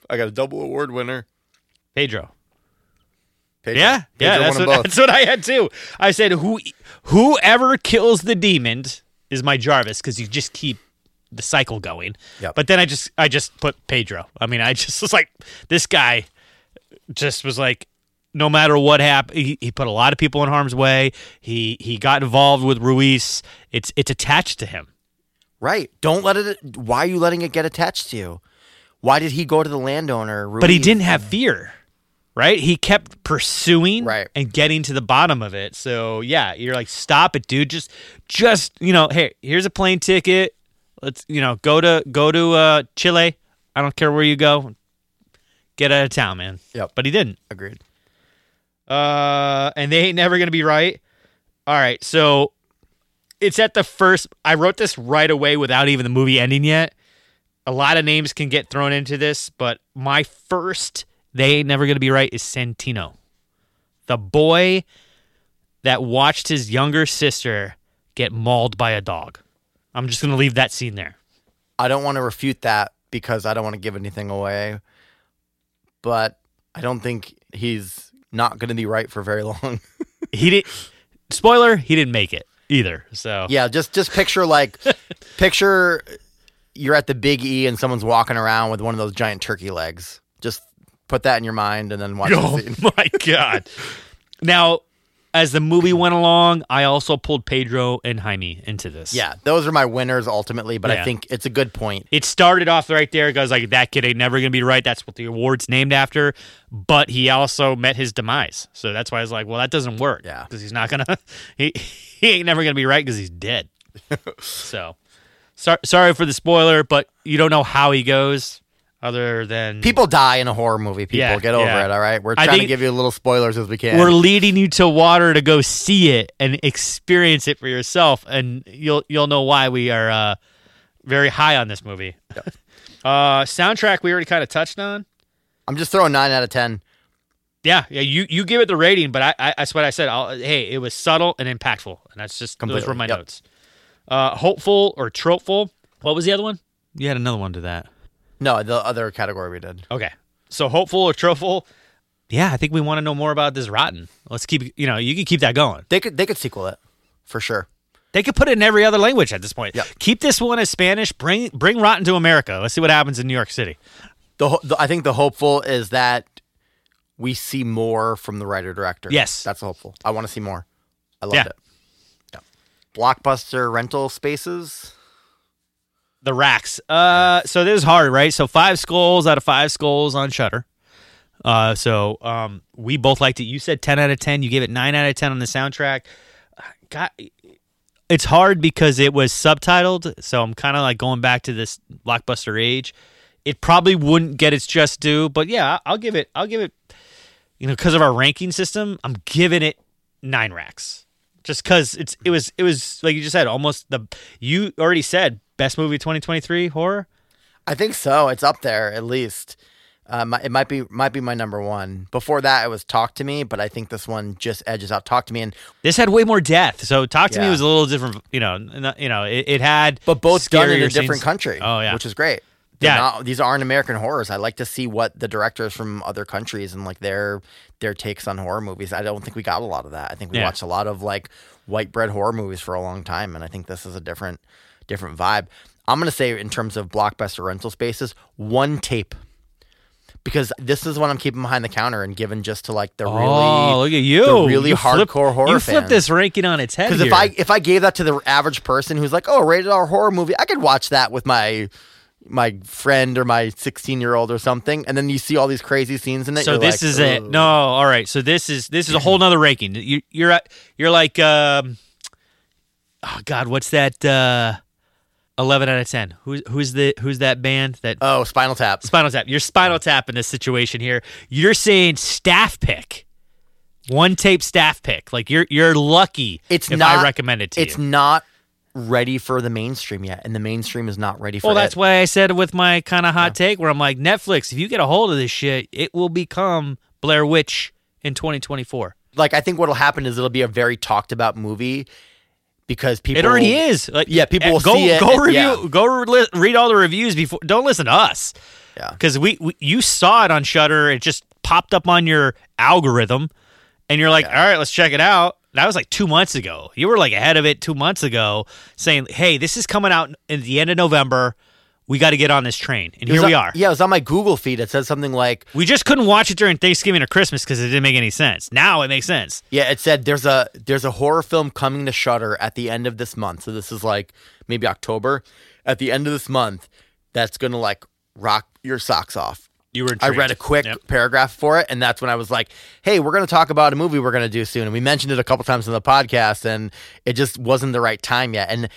Speaker 3: i got a double award winner
Speaker 2: Pedro.
Speaker 3: Pedro.
Speaker 2: Yeah, yeah. That's what, that's what I had too. I said, who whoever kills the demon is my Jarvis because you just keep the cycle going.
Speaker 3: Yep.
Speaker 2: But then I just I just put Pedro. I mean, I just was like, this guy just was like, no matter what happened, he, he put a lot of people in harm's way. He he got involved with Ruiz. It's it's attached to him.
Speaker 3: Right don't let it why are you letting it get attached to you why did he go to the landowner
Speaker 2: But he didn't have fear. Right? He kept pursuing
Speaker 3: Right.
Speaker 2: and getting to the bottom of it. So yeah, you're like, stop it, dude. Just just, you know, hey, here's a plane ticket. Let's you know, go to go to uh Chile. I don't care where you go. Get out of town, man.
Speaker 3: Yep.
Speaker 2: But he didn't.
Speaker 3: agreed
Speaker 2: Uh and they ain't never gonna be right. All right, so it's at the first I wrote this right away without even the movie ending yet. A lot of names can get thrown into this, but my first they ain't never gonna be right is Santino. The boy that watched his younger sister get mauled by a dog. I'm just gonna leave that scene there.
Speaker 3: I don't want to refute that because I don't want to give anything away. But I don't think he's not going to be right for very long.
Speaker 2: He didn't spoiler, he didn't make it either. So
Speaker 3: yeah, just just picture like picture you're at the Big E and someone's walking around with one of those giant turkey legs. Just put that in your mind and then watch
Speaker 2: Oh
Speaker 3: the scene.
Speaker 2: my god! now, as the movie went along, I also pulled Pedro and Jaime into this.
Speaker 3: Yeah, those are my winners ultimately, but
Speaker 2: Yeah.
Speaker 3: I think it's a good point.
Speaker 2: it started off right there because like that kid ain't never gonna be right. That's what the award's named after. But he also met his demise, so that's why I was like, well, that doesn't work.
Speaker 3: Yeah.
Speaker 2: because he's not gonna. He he ain't never gonna be right because he's dead. so, sorry sorry for the spoiler, but you don't know how he goes. Other than
Speaker 3: People die in a horror movie. People
Speaker 2: Yeah,
Speaker 3: get over
Speaker 2: yeah.
Speaker 3: it. All right, we're trying to give you a little spoilers as we can.
Speaker 2: we're leading you to water to go see it and experience it for yourself and you'll you'll know why we are uh, very high on this movie uh soundtrack we already kind of touched on
Speaker 3: I'm just throwing nine out of ten.
Speaker 2: yeah yeah you you give it the rating but i, I that's what i said I'll, hey it was subtle and impactful and that's just those were my
Speaker 3: yep.
Speaker 2: notes uh hopeful or tropeful what was the other one you had another one to that
Speaker 3: No, the other category we did.
Speaker 2: okay so hopeful or tropeful yeah i think we want to know more about this rotten let's keep you know you can keep that going
Speaker 3: They could they could sequel it for sure.
Speaker 2: They could put it in every other language at this point.
Speaker 3: Yep.
Speaker 2: Keep this one as Spanish. Bring bring Rotten to America. Let's see what happens in New York City.
Speaker 3: The, the I think the hopeful is that we see more from the writer director.
Speaker 2: Yes.
Speaker 3: that's hopeful. I want to see more. I loved
Speaker 2: Yeah.
Speaker 3: it. Yeah. Blockbuster rental spaces.
Speaker 2: The racks. Uh, so this is hard, right? So five skulls out of five skulls on Shudder. Uh, so um, we both liked it. You said ten out of ten. You gave it nine out of ten on the soundtrack. God, it's hard because it was subtitled. So I'm kind of like going back to this blockbuster age. It probably wouldn't get its just due, but yeah, I'll give it. I'll give it. You know, because of our ranking system, I'm giving it nine racks. Just because it's it was it was like you just said almost the you already said best movie 2023 horror.
Speaker 3: I think so. It's up there at least. Uh, Mi- it might be might be my number one. Before that, it was Talk to Me, but I think this one just edges out Talk to Me. And
Speaker 2: This had way more death. So talk to me was a little different. You know, you know, it, it had
Speaker 3: but both done in a different
Speaker 2: scenes.
Speaker 3: country.
Speaker 2: Oh yeah,
Speaker 3: which is great. They're
Speaker 2: Yeah.
Speaker 3: not- these aren't American horrors. I like to see what the directors from other countries and like their their takes on horror movies. I don't think we got a lot of that. I think we
Speaker 2: Yeah.
Speaker 3: watched a lot of like white bread horror movies for a long time, and I think this is a different different vibe. I'm gonna say in terms of blockbuster rental spaces, one tape. Because this is what I'm keeping behind the counter and given just to like the
Speaker 2: oh,
Speaker 3: really
Speaker 2: look at you,
Speaker 3: the really
Speaker 2: You flip-
Speaker 3: hardcore horror
Speaker 2: You flip
Speaker 3: fans.
Speaker 2: this ranking on its head.
Speaker 3: Because if. I if I gave that to the average person who's like, oh, rated R horror movie, I could watch that with my my friend or my 16 year old or something, and then you see all these crazy scenes in it.
Speaker 2: so
Speaker 3: you're
Speaker 2: this
Speaker 3: like,
Speaker 2: is it. No, all right. So this is this is a whole nother ranking. You, you're at, you're like, um, oh God, what's that? Uh, Eleven out of ten. Who's who's the who's that band that
Speaker 3: Oh, Spinal Tap.
Speaker 2: Spinal Tap. You're Spinal Tap in this situation here. You're saying staff pick, one tape staff pick. Like you're you're lucky.
Speaker 3: It's
Speaker 2: if
Speaker 3: not
Speaker 2: I recommend it to
Speaker 3: It's
Speaker 2: you.
Speaker 3: not ready for the mainstream yet, and the mainstream is not ready for
Speaker 2: Well,
Speaker 3: it.
Speaker 2: that's why I said with my kind of hot take, where I'm like, Netflix, if you get a hold of this shit, it will become Blair Witch in 2024.
Speaker 3: like I think what'll happen is it'll be a very talked about movie because people.
Speaker 2: It already is. Like,
Speaker 3: Yeah, people
Speaker 2: eh,
Speaker 3: will
Speaker 2: go
Speaker 3: see it
Speaker 2: go
Speaker 3: and-
Speaker 2: review,
Speaker 3: yeah.
Speaker 2: go re- read all the reviews before. Don't listen to us.
Speaker 3: Yeah.
Speaker 2: because we, we you saw it on Shudder. It just popped up on your algorithm, and you're like, all right, let's check it out. That was like two months ago. You were like ahead of it two months ago, saying, "Hey, this is coming out in the end of November. We got to get on this train." And here we are.
Speaker 3: Yeah, it was on my Google feed. It said something like,
Speaker 2: We just couldn't watch it during Thanksgiving or Christmas because it didn't make any sense. Now it makes sense.
Speaker 3: Yeah, it said there's a there's a horror film coming to Shudder at the end of this month. So this is like maybe October. At the end of this month, that's gonna like rock your socks off.
Speaker 2: You were.
Speaker 3: I read a quick
Speaker 2: Yep.
Speaker 3: paragraph for it, and that's when I was like, "Hey, we're going to talk about a movie we're going to do soon." And we mentioned it a couple times in the podcast, and it just wasn't the right time yet. And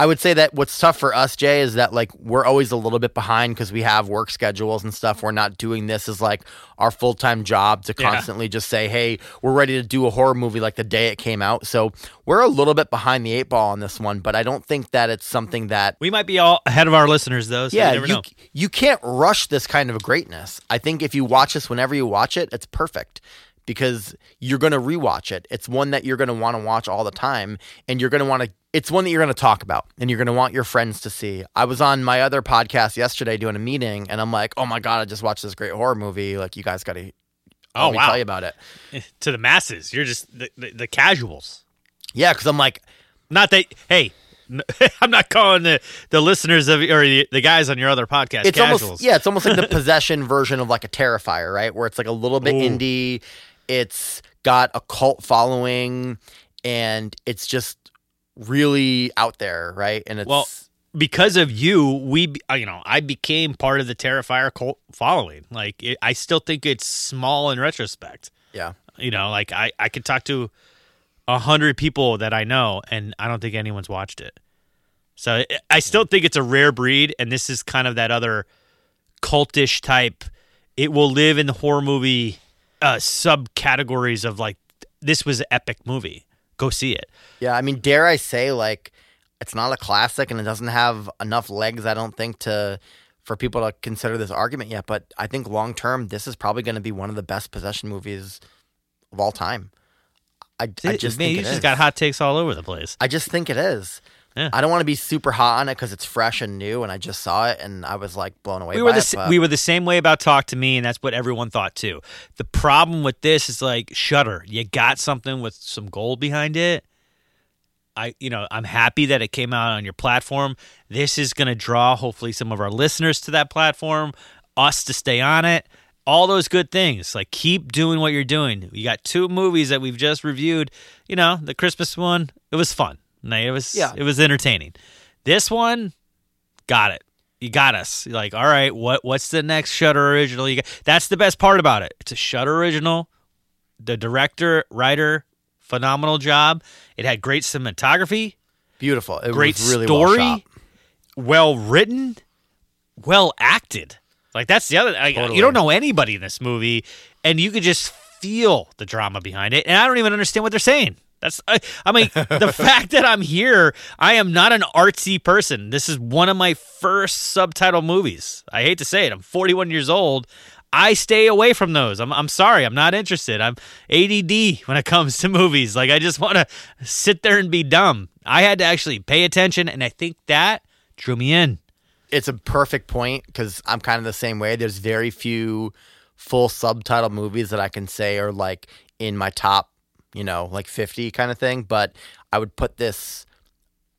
Speaker 3: I would say that what's tough for us, Jay, is that like we're always a little bit behind because we have work schedules and stuff. We're not doing this as like our full time job to
Speaker 2: Yeah.
Speaker 3: constantly just say, "Hey, we're ready to do a horror movie like the day it came out." So we're a little bit behind the eight ball on this one, but I don't think that it's something that
Speaker 2: We might be all ahead of our listeners though. So
Speaker 3: yeah,
Speaker 2: you never
Speaker 3: you
Speaker 2: know.
Speaker 3: you can't rush this kind of greatness. I think if you watch this whenever you watch it, it's perfect because you're going to rewatch it. It's one that you're going to want to watch all the time and you're going to want to it's one that you're going to talk about and you're going to want your friends to see. I was on my other podcast yesterday doing a meeting and I'm like, "Oh my god, I just watched this great horror movie. Like you guys got to
Speaker 2: Oh wow!
Speaker 3: tell you about it."
Speaker 2: to the masses, you're just the, the, the casuals.
Speaker 3: Yeah, cuz I'm like
Speaker 2: Not that. Hey, I'm not calling the the listeners of or the, the guys on your other podcast
Speaker 3: it's
Speaker 2: casuals.
Speaker 3: almost yeah, it's almost like the possession version of like a Terrifier, right? Where it's like a little bit
Speaker 2: Ooh.
Speaker 3: indie. It's got a cult following, and it's just really out there, right? And it's
Speaker 2: Well, because of you, we uh, you know I became part of the Terrifier cult following. Like it, I still think it's small in retrospect.
Speaker 3: yeah,
Speaker 2: You know, like I I could talk to a hundred people that I know, and I don't think anyone's watched it. So I- I still think it's a rare breed, and this is kind of that other cultish type. It will live in the horror movie uh, subcategories of like this was an epic movie. Go see it.
Speaker 3: yeah. I mean, dare I say, like, it's not a classic, and it doesn't have enough legs. I don't think to for people to consider this argument yet. But I think long term, this is probably going to be one of the best possession movies of all time. I, I just
Speaker 2: Man,
Speaker 3: think
Speaker 2: you
Speaker 3: it
Speaker 2: just
Speaker 3: is.
Speaker 2: got hot takes all over the place.
Speaker 3: I just think it is.
Speaker 2: Yeah.
Speaker 3: I don't want to be super hot on it because it's fresh and new, and I just saw it and I was like blown away.
Speaker 2: we were
Speaker 3: by
Speaker 2: the
Speaker 3: it, but-
Speaker 2: we were the same way about Talk to Me, and that's what everyone thought too. The problem with this is like Shudder. You got something with some gold behind it. I, you know, I'm happy that it came out on your platform. This is going to draw hopefully some of our listeners to that platform, us to stay on it, all those good things. Like keep doing what you're doing. You got two movies that we've just reviewed. You know, the Christmas one, it was fun. Like, It was
Speaker 3: Yeah.
Speaker 2: it was entertaining. This one, got it. You got us. You're like, all right, what what's the next Shudder original? You got, that's the best part about it. It's a Shudder original. The director, writer, phenomenal job. It had great cinematography,
Speaker 3: Beautiful. It
Speaker 2: great
Speaker 3: was really well
Speaker 2: story,
Speaker 3: shot.
Speaker 2: well written, well acted. Like that's the other. I,
Speaker 3: Totally.
Speaker 2: You don't know anybody in this movie, and you could just feel the drama behind it. And I don't even understand what they're saying. That's. I, I mean, the fact that I'm here, I am not an artsy person. This is one of my first subtitle movies. I hate to say it. I'm 41 years old. I stay away from those. I'm, I'm sorry. I'm not interested. I'm ADD when it comes to movies. Like, I just want to sit there and be dumb. I had to actually pay attention, and I think that drew me in.
Speaker 3: It's a perfect point because I'm kind of the same way. There's very few full subtitle movies that I can say are like in my top, you know, like 50 kind of thing. But I would put this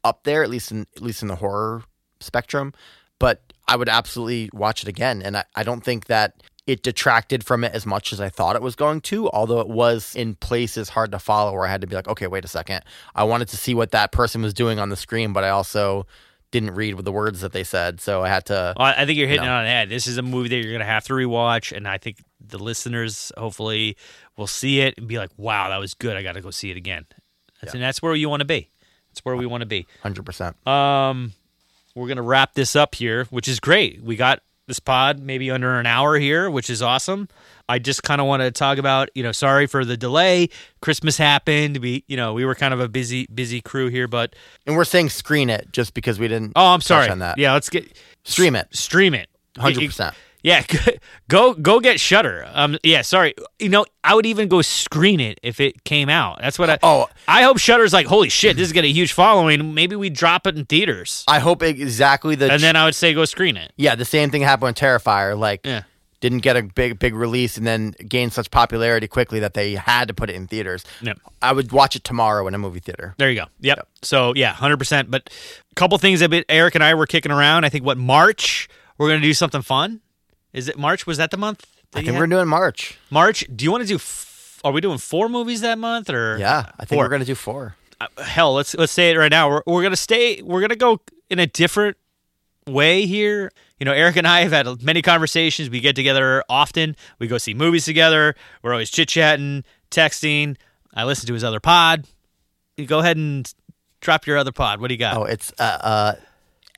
Speaker 3: up there, at least in at least in the horror spectrum. But I would absolutely watch it again, and I, I don't think that it detracted from it as much as I thought it was going to. Although it was in places hard to follow, where I had to be like, okay, wait a second, I wanted to see what that person was doing on the screen, but I also didn't read with the words that they said, so I had to.
Speaker 2: Well, I think you're hitting
Speaker 3: No.
Speaker 2: it on the head. This is a movie that you're going to have to rewatch, and I think the listeners hopefully will see it and be like, "Wow, that was good. I got to go see it again." That's, And that's where you want to be. That's where we want to be.
Speaker 3: Hundred percent.
Speaker 2: Um, we're gonna wrap this up here, which is great. We got this pod maybe under an hour here, which is awesome. I just kind of want to talk about, you know, sorry for the delay. Christmas happened. We, you know, we were kind of a busy, busy crew here, but
Speaker 3: And we're saying screen it just because we didn't.
Speaker 2: oh, I'm sorry.
Speaker 3: on that.
Speaker 2: Yeah, let's get
Speaker 3: Stream it.
Speaker 2: stream it.
Speaker 3: 100%.
Speaker 2: Yeah, go go get Shudder. Um, yeah, sorry. You know, I would even go screen it if it came out. That's what I.
Speaker 3: Oh.
Speaker 2: I hope Shudder's like, holy shit, this is getting a huge following. Maybe we drop it in theaters,
Speaker 3: I hope exactly the.
Speaker 2: and then I would say go screen it.
Speaker 3: yeah, the same thing happened with Terrifier. Like,
Speaker 2: Yeah.
Speaker 3: Didn't get a big big release and then gained such popularity quickly that they had to put it in theaters.
Speaker 2: Yep.
Speaker 3: I would watch it tomorrow in a movie theater.
Speaker 2: There you go. Yep. So yeah, hundred percent. But a couple things that Eric and I were kicking around. I think what March we're gonna do something fun. Is it March? Was that the month? that
Speaker 3: I think we're doing March.
Speaker 2: March. Do you want to do? F- are we doing four movies that month or?
Speaker 3: Yeah, I think
Speaker 2: Four.
Speaker 3: we're gonna do four.
Speaker 2: Uh, hell let's let's say it right now we're, we're gonna stay we're gonna go in a different way here you know eric and i have had many conversations we get together often we go see movies together we're always chit-chatting texting i listen to his other pod you go ahead and drop your other pod what do you got
Speaker 3: Oh, it's uh, uh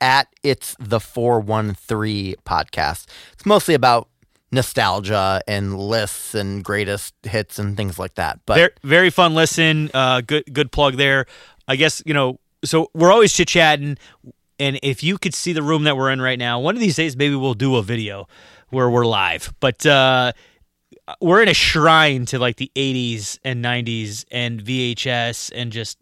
Speaker 3: at it's the four one three podcast. It's mostly about nostalgia and lists and greatest hits and things like that. But
Speaker 2: very, very fun listen. Uh, good good plug there. I guess you know. So we're always chit chatting, and if you could see the room that we're in right now, one of these days maybe we'll do a video where we're live. But uh, we're in a shrine to like the 80s and 90s and VHS and just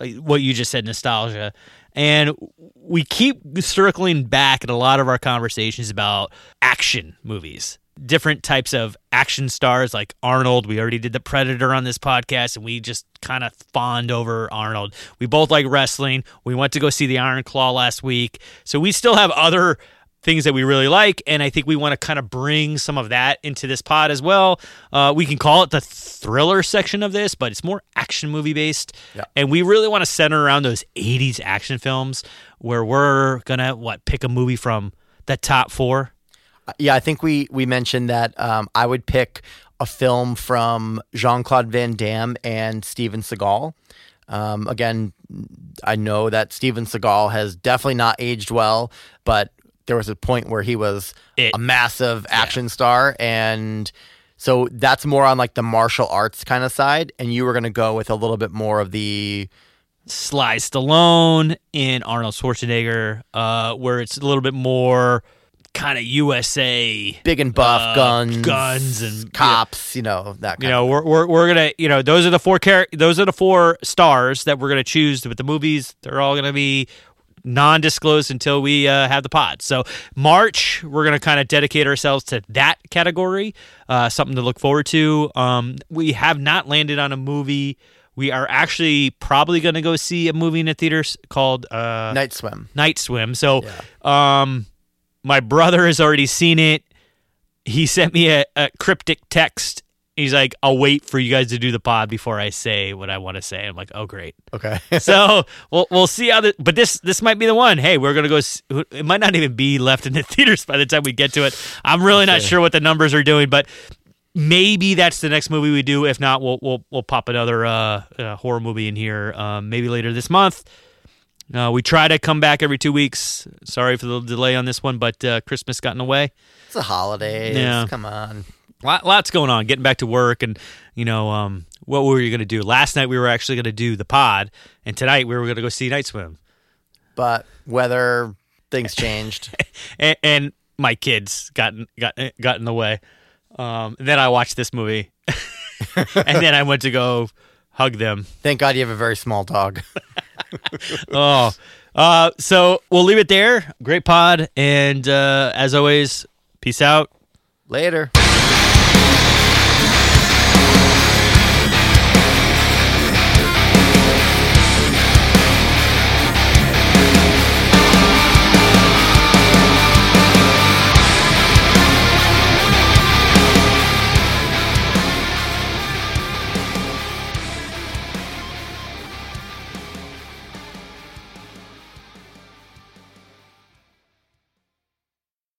Speaker 2: like what you just said, nostalgia. And we keep circling back in a lot of our conversations about action movies, different types of action stars like Arnold. We already did the Predator on this podcast, and we just kind of fawned over Arnold. We both like wrestling. We went to go see the Iron Claw last week. So we still have other things that we really like, and I think we want to kind of bring some of that into this pod as well. Uh, we can call it the thriller section of this, but it's more action movie based,
Speaker 3: Yeah.
Speaker 2: and we really want to center around those '80s action films where we're gonna what pick a movie from the top four.
Speaker 3: Yeah, I think we we mentioned that um, I would pick a film from Jean Claude Van Damme and Steven Seagal. Um, again, I know that Steven Seagal has definitely not aged well, but there was a point where he was
Speaker 2: It-
Speaker 3: a massive action star, and so that's more on like the martial arts kind of side. And you were going to go with a little bit more of the
Speaker 2: Sly Stallone and Arnold Schwarzenegger, uh, where it's a little bit more kind of USA.
Speaker 3: big and buff
Speaker 2: Uh,
Speaker 3: guns,
Speaker 2: guns and-
Speaker 3: cops. You know that. Kind
Speaker 2: You know, we're, we're, we're gonna, you know, those are the four char- those are the four stars that we're gonna choose. But the movies, they're all gonna be non-disclosed until we uh, have the pod. So March, we're gonna kind of dedicate ourselves to that category. Uh, something to look forward to. Um, we have not landed on a movie. We are actually probably gonna go see a movie in the theaters called uh,
Speaker 3: Night Swim.
Speaker 2: Night Swim. So, um, my brother has already seen it. he sent me a, a cryptic text. He's like, "I'll wait for you guys to do the pod before I say what I want to say." I'm like, "Oh, great."
Speaker 3: Okay.
Speaker 2: so we'll we'll see how the but this this might be the one. Hey, we're gonna go. s- It might not even be left in the theaters by the time we get to it. I'm really not
Speaker 3: Okay.
Speaker 2: sure what the numbers are doing, but maybe that's the next movie we do. If not, we'll we'll we'll pop another uh, uh, horror movie in here. Um, maybe later this month. Uh, we try to come back every two weeks. Sorry for the delay on this one, but uh, Christmas got in the way.
Speaker 3: it's the holidays.
Speaker 2: Yeah.
Speaker 3: Come on.
Speaker 2: Lot, lots going on. Getting back to work, and you know, um, what were you going to do? Last night we were actually going to do the pod, and tonight we were going to go see Night Swim.
Speaker 3: But weather, things changed.
Speaker 2: and, and my kids got in- got got in the way. Um, then I watched this movie, and then I went to go hug them.
Speaker 3: Thank God you have a very small dog.
Speaker 2: Oh, uh, so we'll leave it there. Great pod, and uh, as always, peace out.
Speaker 3: Later.